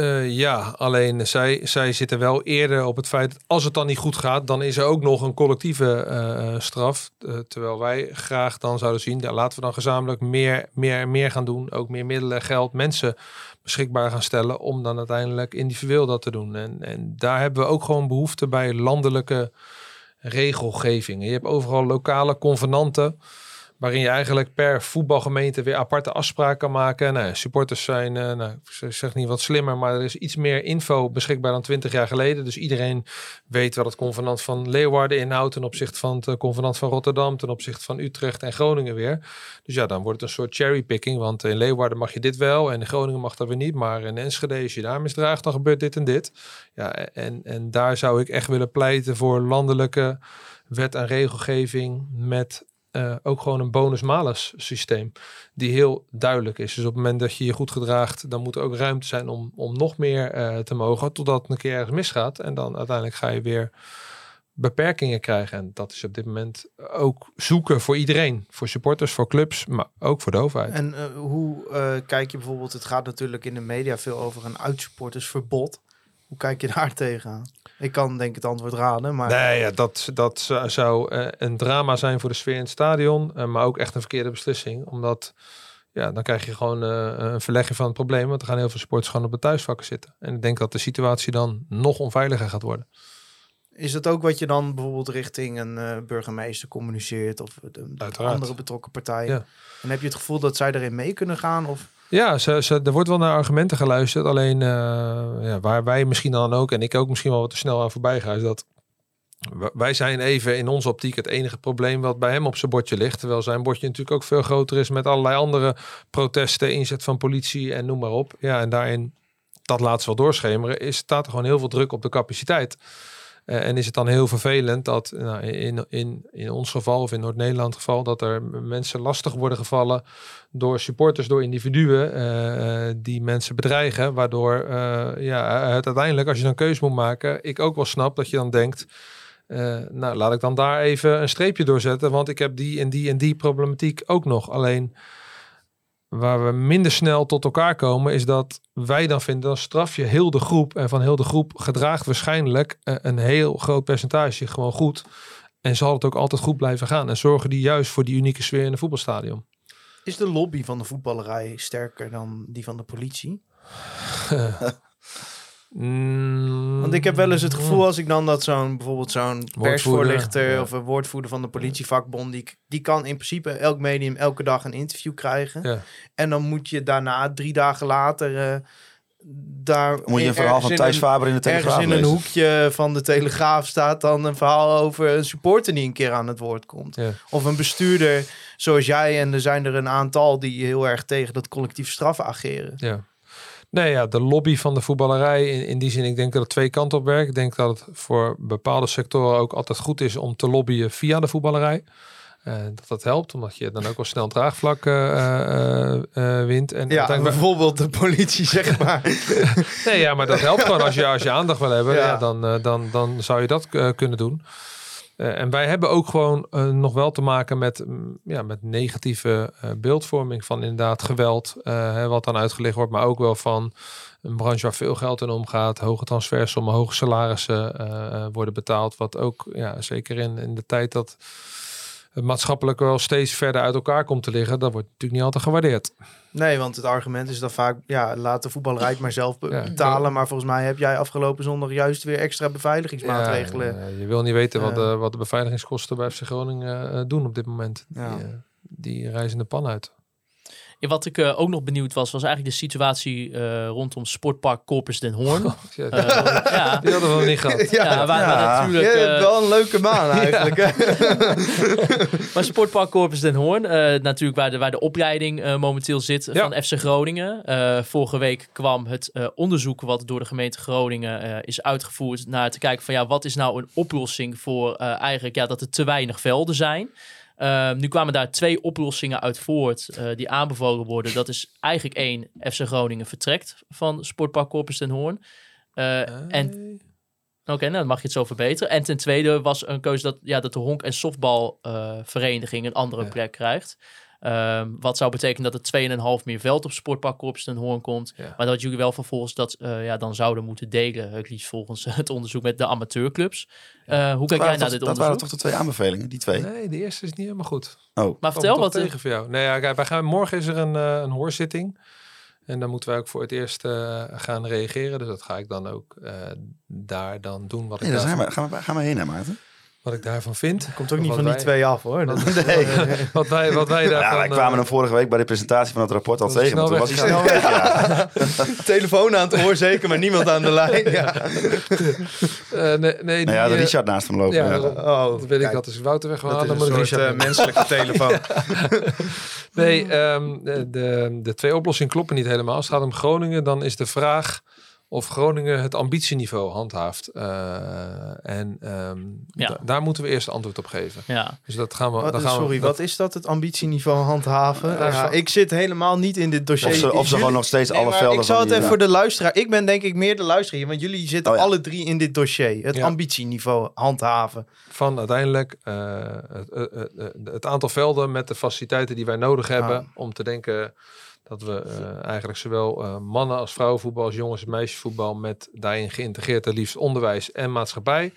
Uh, ja, alleen zij, zij zitten wel eerder op het feit dat als het dan niet goed gaat, dan is er ook nog een collectieve uh, straf. Uh, terwijl wij graag dan zouden zien, laten we dan gezamenlijk meer, meer, meer gaan doen. Ook meer middelen, geld, mensen beschikbaar gaan stellen om dan uiteindelijk individueel dat te doen. En, en daar hebben we ook gewoon behoefte bij landelijke regelgeving. Je hebt overal lokale convenanten waarin je eigenlijk per voetbalgemeente weer aparte afspraken kan maken. Nou, supporters zijn, uh, nou, ik zeg niet wat slimmer, maar er is iets meer info beschikbaar dan 20 jaar geleden. Dus iedereen weet wat het convenant van Leeuwarden inhoudt ten opzichte van het convenant van Rotterdam, ten opzichte van Utrecht en Groningen weer. Dus ja, dan wordt het een soort cherrypicking, want in Leeuwarden mag je dit wel en in Groningen mag dat weer niet. Maar in Enschede, als je daar misdraagt, dan gebeurt dit en dit. Ja, en, en daar zou ik echt willen pleiten voor landelijke wet en regelgeving met uh, ook gewoon een bonus-malus systeem die heel duidelijk is. Dus op het moment dat je je goed gedraagt, dan moet er ook ruimte zijn om, om nog meer uh, te mogen, totdat het een keer ergens misgaat. En dan uiteindelijk ga je weer beperkingen krijgen. En dat is op dit moment ook zoeken voor iedereen. Voor supporters, voor clubs, maar ook voor de overheid. En uh, hoe kijk je bijvoorbeeld, het gaat natuurlijk in de media veel over een uitsupportersverbod. Hoe kijk je daar <laughs> tegenaan? Ik kan denk ik het antwoord raden, maar... Nee, ja, dat, dat zou uh, een drama zijn voor de sfeer in het stadion. Uh, maar ook echt een verkeerde beslissing. Omdat, ja, dan krijg je gewoon uh, een verlegging van het probleem. Want er gaan heel veel sporters gewoon op de thuisvakken zitten. En ik denk dat de situatie dan nog onveiliger gaat worden. Is dat ook wat je dan bijvoorbeeld richting een eh, burgemeester communiceert of de, andere betrokken partijen? Ja. En heb je het gevoel dat zij erin mee kunnen gaan? Of Ja, ze, ze, er wordt wel naar argumenten geluisterd. Alleen eh, ja, waar wij misschien dan ook, en ik ook misschien wel wat te snel aan voorbij ga, is dat wij zijn even in onze optiek het enige probleem wat bij hem op zijn bordje ligt. Terwijl zijn bordje natuurlijk ook veel groter is met allerlei andere protesten, inzet van politie en noem maar op. Ja, en daarin, dat laat ze wel doorschemeren, is, staat er gewoon heel veel druk op de capaciteit. Eh, en is het dan heel vervelend dat nou, in, in, in ons geval of in Noord-Nederland geval dat er mensen lastig worden gevallen door supporters, door individuen eh, eh, die mensen bedreigen. Waardoor ja, het uiteindelijk, als je dan keuze moet maken, ik ook wel snap dat je dan denkt. nou, laat ik dan daar even een streepje doorzetten, want ik heb die en die en die problematiek ook nog. Alleen waar we minder snel tot elkaar komen, is dat wij dan vinden, dan straf je heel de groep. En van heel de groep gedraagt waarschijnlijk eh, een heel groot percentage gewoon goed. En zal het ook altijd goed blijven gaan. En zorgen die juist voor die unieke sfeer in een voetbalstadion. is de lobby van de voetballerij sterker dan die van de politie? <laughs> Mm, Want ik heb wel eens het gevoel als ik dan dat zo'n bijvoorbeeld zo'n persvoorlichter ja. of een woordvoerder van de politievakbond, die, die kan in principe elk medium elke dag een interview krijgen. Ja. En dan moet je daarna drie dagen later eh, daar Moet je een verhaal ergens van in Thijs een- Faber in de Telegraaf Ergens in een lezen. hoekje van de Telegraaf staat dan een verhaal over een supporter die een keer aan het woord komt. Ja. Of een bestuurder zoals jij. En er zijn er een aantal die heel erg tegen dat collectief straffen ageren. Ja. Nee, ja, de lobby van de voetballerij. In, in die zin, ik denk dat het twee kanten op werkt. Ik denk dat het voor bepaalde sectoren ook altijd goed is om te lobbyen via de voetballerij. Eh, dat dat helpt, omdat je dan ook wel snel draagvlak eh, eh, wint. En Ja, uiteindelijk- bijvoorbeeld de politie, zeg <laughs> maar. Nee, ja, maar dat helpt gewoon als je, als je aandacht wil hebben. Ja. Ja. dan, dan, dan zou je dat kunnen doen. Eh, en wij hebben ook gewoon eh, nog wel te maken met, mm, ja, met negatieve eh, beeldvorming van inderdaad geweld. hè, wat dan uitgelegd wordt, maar ook wel van een branche waar veel geld in omgaat. Hoge transfersommen, hoge salarissen worden betaald. Wat ook, ja, zeker in, in de tijd dat het maatschappelijk wel steeds verder uit elkaar komt te liggen. Dat wordt natuurlijk niet altijd gewaardeerd. Nee, want het argument is dan vaak, ja, laat de voetballerij maar zelf Ja. betalen. Maar volgens mij heb jij afgelopen zondag juist weer extra beveiligingsmaatregelen. Ja, je wil niet weten wat, Eh. de, wat de beveiligingskosten bij FC Groningen eh, doen op dit moment. Die, eh, die reizen de pan uit. Ja, wat ik eh, ook nog benieuwd was, was eigenlijk de situatie eh, rondom Sportpark Corpus Den Hoorn. <laughs> Ja, Eh, ja, <laughs> die hadden we nog niet gehad. ja, waar, waar Ja. natuurlijk... Je hebt wel een leuke baan <laughs> eigenlijk. Maar Sportpark Corpus Den Hoorn, eh, natuurlijk waar de, waar de opleiding eh, momenteel zit Ja. van FC Groningen. Eh, vorige week kwam het eh, onderzoek wat door de gemeente Groningen eh, is uitgevoerd naar te kijken van ja, wat is nou een oplossing voor eh, eigenlijk ja, dat er te weinig velden zijn. Eh, nu kwamen daar twee oplossingen uit voort eh, die aanbevolen worden. Dat is eigenlijk één, FC Groningen vertrekt van Sportpark Corpus Den Hoorn. Eh, en Oké, nou dan mag je het zo verbeteren. En ten tweede was een keuze dat, ja, dat de honk- en softbalvereniging een andere plek krijgt. Ehm, wat zou betekenen dat er 2,5 meer veld op Sportpark Corpus ten Hoorn komt. Ja. Maar dat jullie wel vervolgens dat eh, ja, dan zouden moeten delen. Het liefst volgens <laughs> het onderzoek met de amateurclubs. Eh, hoe Dat kijk jij naar toch, dit dat waren onderzoek? toch de twee aanbevelingen, die twee? Nee, de eerste is niet helemaal goed. Oh, Maar vertel wat... tegen voor jou. Nee, ja, kijk, wij gaan, morgen is er een, eh, een hoorzitting. En dan moeten wij ook voor het eerst gaan reageren. Dus dat ga ik dan ook eh, daar dan doen wat ik, nee, daar zijn we, gaan, we, gaan we heen, hè, Maarten? Wat ik daarvan vind. Komt ook niet van die twee af hoor. Dat, <laughs> Wat, <laughs> wat wij, wat wij daarvan... Ja, wij kwamen eh, hem vorige week bij de presentatie van het rapport al Dat is tegen. Toen snel was hij snel weg. Ja. <laughs> telefoon aan het oor zeker, maar niemand aan de lijn. Ja. eh, nee, nee, Nou ja, die, de eh, Richard naast hem lopen. Ja, Ja, dat, Oh, dat weet ik. Dat is Wouter Dat weggehaald. is Dan een moet ik soort eh, menselijke telefoon. Nee, ehm, de, de, de twee oplossingen kloppen niet helemaal. Als het gaat om Groningen, dan is de vraag of Groningen het ambitieniveau handhaaft. Eh, en ehm, Ja. da- daar moeten we eerst antwoord op geven. Ja, Dus dat gaan we. Wat, dan gaan sorry, we, wat is dat, het ambitieniveau handhaven? Ja, Ja, zo- ik zit helemaal niet in dit dossier. Of ze, of ze Jullie- gewoon nog steeds Nee, alle velden ik zal van het even voor de luisteraar. Ik ben denk ik meer de luisteraar want jullie zitten Oh ja. alle drie in dit dossier. Het Ja. ambitieniveau handhaven. van uiteindelijk eh, het, eh, het aantal velden met de faciliteiten die wij nodig hebben Ah. om te denken dat we eh, eigenlijk zowel eh, mannen als vrouwenvoetbal als jongens en meisjesvoetbal met daarin geïntegreerd het liefst onderwijs en maatschappij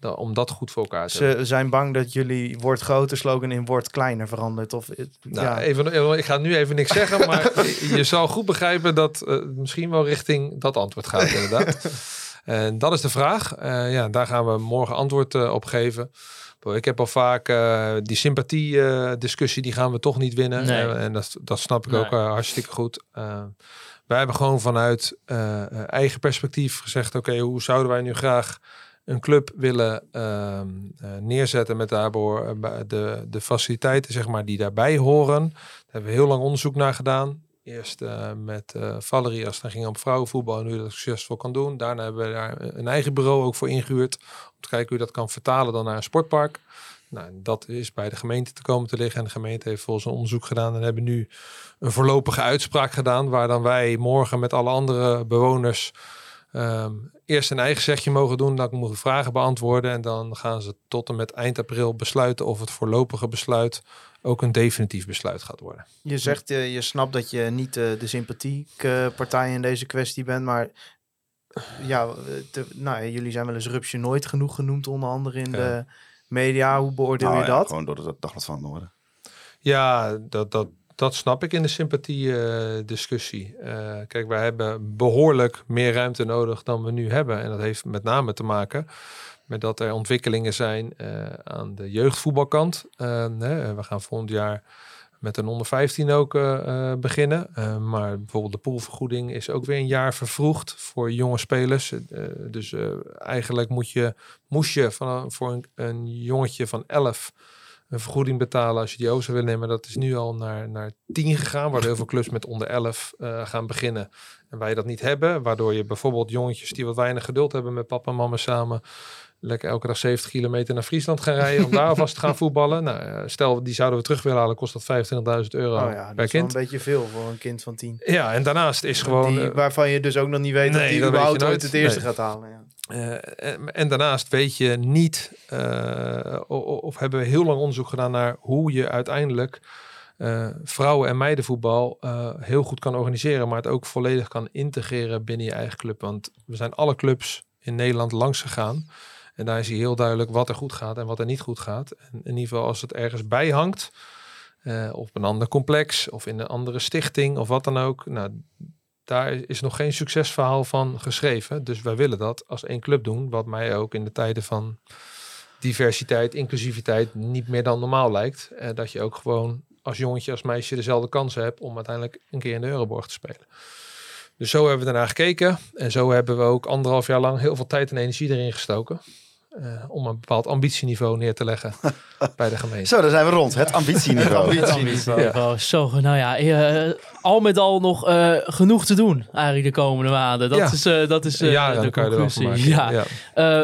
dan, om dat goed voor elkaar te hebben. Ze zijn bang dat jullie wordt groter slogan in wordt kleiner verandert. Of, het- Nou, ja. even, ik ga nu even niks zeggen, maar <laughs> je- zal goed begrijpen dat eh, het misschien wel richting dat antwoord gaat, inderdaad. <laughs> En dat is de vraag. Eh, ja, daar gaan we morgen antwoord eh, op geven. Ik heb al vaak eh, die sympathie-discussie, die gaan we toch niet winnen. Nee. Eh, en dat, dat snap ik Nee. ook eh, hartstikke goed. Eh, wij hebben gewoon vanuit eh, eigen perspectief gezegd: oké, hoe zouden wij nu graag een club willen ehm, eh, neerzetten met daarbij de, de faciliteiten zeg maar, die daarbij horen. Daar hebben we heel lang onderzoek naar gedaan. Eerst eh, met eh Valerie als het ging om vrouwenvoetbal en hoe dat succesvol kan doen. Daarna hebben we daar een eigen bureau ook voor ingehuurd. Om te kijken hoe dat kan vertalen dan naar een sportpark. Nou, dat is bij de gemeente te komen te liggen. En de gemeente heeft volgens een onderzoek gedaan. En hebben nu een voorlopige uitspraak gedaan. Waar dan wij morgen met alle andere bewoners ehm, eerst een eigen zegje mogen doen. Dan mogen vragen beantwoorden. En dan gaan ze tot en met eind april besluiten of het voorlopige besluit ook een definitief besluit gaat worden. Je zegt, eh, je snapt dat je niet eh, de sympathieke partij in deze kwestie bent, maar ja, eh, te- nou, ja, jullie zijn wel eens Rupsje Nooit genoeg genoemd, onder andere in Ja. de media. Hoe beoordeel Nou je ja, dat? Gewoon door het dagblad van het Noorden. Ja, dat, dat, dat snap ik in de sympathie-discussie. kijk, wij hebben behoorlijk meer ruimte nodig dan we nu hebben. En dat heeft met name te maken met dat er ontwikkelingen zijn eh, aan de jeugdvoetbalkant. Eh, hè, we gaan volgend jaar met een onder 15 ook eh, eh, beginnen. Eh, maar bijvoorbeeld de poolvergoeding is ook weer een jaar vervroegd voor jonge spelers. Eh, dus eh, eigenlijk moet je, moest je van, voor een, jongetje van 11 een vergoeding betalen als je die over willen nemen. Dat is nu al naar, naar 10 gegaan, waardoor heel veel clubs met onder 11 eh, gaan beginnen. En wij dat niet hebben, waardoor je bijvoorbeeld jongetjes die wat weinig geduld hebben met papa en mama samen, lekker elke dag 70 kilometer naar Friesland gaan rijden om daar alvast te gaan voetballen. Nou, eh, stel die zouden we terug willen halen, kost dat 25.000 euro Oh ja, dat per is wel kind. een beetje veel voor een kind van tien. Ja, en daarnaast is gewoon... die, eh, waarvan je dus ook nog niet weet nee, dat die dat weet überhaupt nooit. het eerste Nee. gaat halen. Ja. Eh, en, en daarnaast weet je niet, of hebben we heel lang onderzoek gedaan naar hoe je uiteindelijk vrouwen- en meidenvoetbal heel goed kan organiseren, maar het ook volledig kan integreren binnen je eigen club. Want we zijn alle clubs in Nederland langs gegaan. En daar zie je heel duidelijk wat er goed gaat en wat er niet goed gaat. En in ieder geval als het ergens bij hangt, eh, op een ander complex of in een andere stichting of wat dan ook. Nou, daar is nog geen succesverhaal van geschreven. Dus wij willen dat als één club doen. Wat mij ook in de tijden van diversiteit, inclusiviteit niet meer dan normaal lijkt. Eh, dat je ook gewoon als jongetje, als meisje dezelfde kansen hebt om uiteindelijk een keer in de Euroborg te spelen. Dus zo hebben we daarna gekeken. En zo hebben we ook anderhalf jaar lang heel veel tijd en energie erin gestoken. Eh, om een bepaald ambitieniveau neer te leggen <laughs> bij de gemeente. Zo, daar zijn we rond. Het ambitieniveau. <laughs> Ambitieniveau. Zo, nou ja, eh, al met al nog eh, genoeg te doen eigenlijk de komende maanden. Dat Ja. is, eh, dat is eh, Jaren de kan je wel van conclusie. Ja. Ja.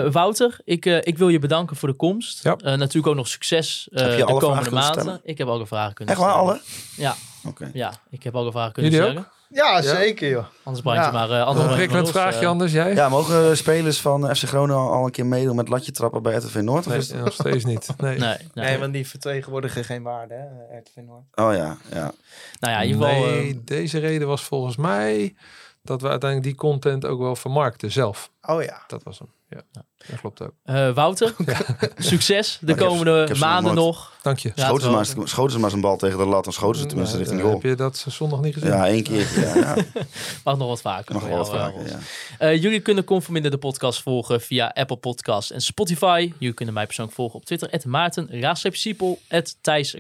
Eh, Wouter, ik, eh, ik wil je bedanken voor de komst. Ja. Eh, natuurlijk ook nog succes eh, Heb je de alle komende maanden. Ik heb alle vragen kunnen Echt waar, stellen. alle? Ja, Oké. ja, ik heb alle vragen kunnen Jullie stellen. Ja, zeker joh. Anders brand je Ja. maar uh, Nog andere een prikkelend vraagje anders, jij? Ja, mogen spelers van FC Groningen al, een keer meedoen met latje trappen bij RTV Noord? Of Nee, is het- nog steeds niet. <laughs> Nee. Nee, nee. Nee, want die vertegenwoordigen geen waarde, hè, RTV Noord. Oh ja, ja. Nou ja, in ieder geval... Nee, eh, deze reden was volgens mij dat we uiteindelijk die content ook wel vermarkten zelf. Oh ja. Dat was hem. Ja, dat klopt ook. eh, Wouter, <laughs> succes de heb- komende heb maanden nog. Dank je. Schoten ze, maar, schoten ze maar zijn bal tegen de lat, dan schoten ze tenminste Nou, richting eh, goal. Heb je dat zondag niet gezien? Ja, één keer. Ja, ja. <laughs> Mag nog wat vaker. Wel wat eh, vaker. Eh, jullie kunnen Conforminder de podcast volgen via Apple Podcasts en Spotify. Jullie kunnen mij persoonlijk volgen op Twitter. Maarten, Raastreepje Siepel, Thijs,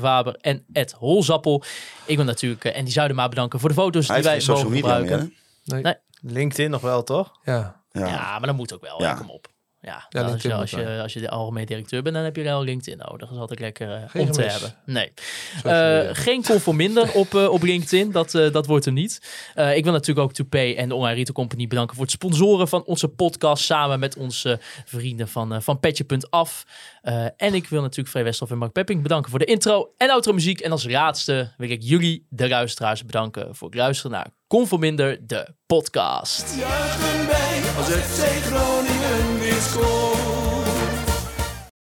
Faber en Holzappel. Ik wil natuurlijk eh, Andy Zuidema bedanken voor de foto's Hij die wij mogen gebruiken. meer, hè? Nee. Nee. LinkedIn nog wel, toch? Ja. Ja. Maar dat moet ook wel. Kom op. Ja, Ja, nou, als, je, als, je, als je de algemeen directeur bent, dan heb je wel LinkedIn nodig. Dat is altijd lekker eh, Geen om te hebben. Nee. Eh, media. geen conforminder op, eh, op LinkedIn. Dat, eh, dat wordt hem niet. Eh, ik wil natuurlijk ook Toupay en de Online Retail Company bedanken voor het sponsoren van onze podcast. Samen met onze vrienden van, van Petje.af. Eh, en ik wil natuurlijk Frey Westerhof en Mark Pepping bedanken voor de intro en outro muziek. En als laatste wil ik jullie, de luisteraars, bedanken voor het luisteren naar Conforminder, de podcast. Juichen wij als FC Groningen weer scoort.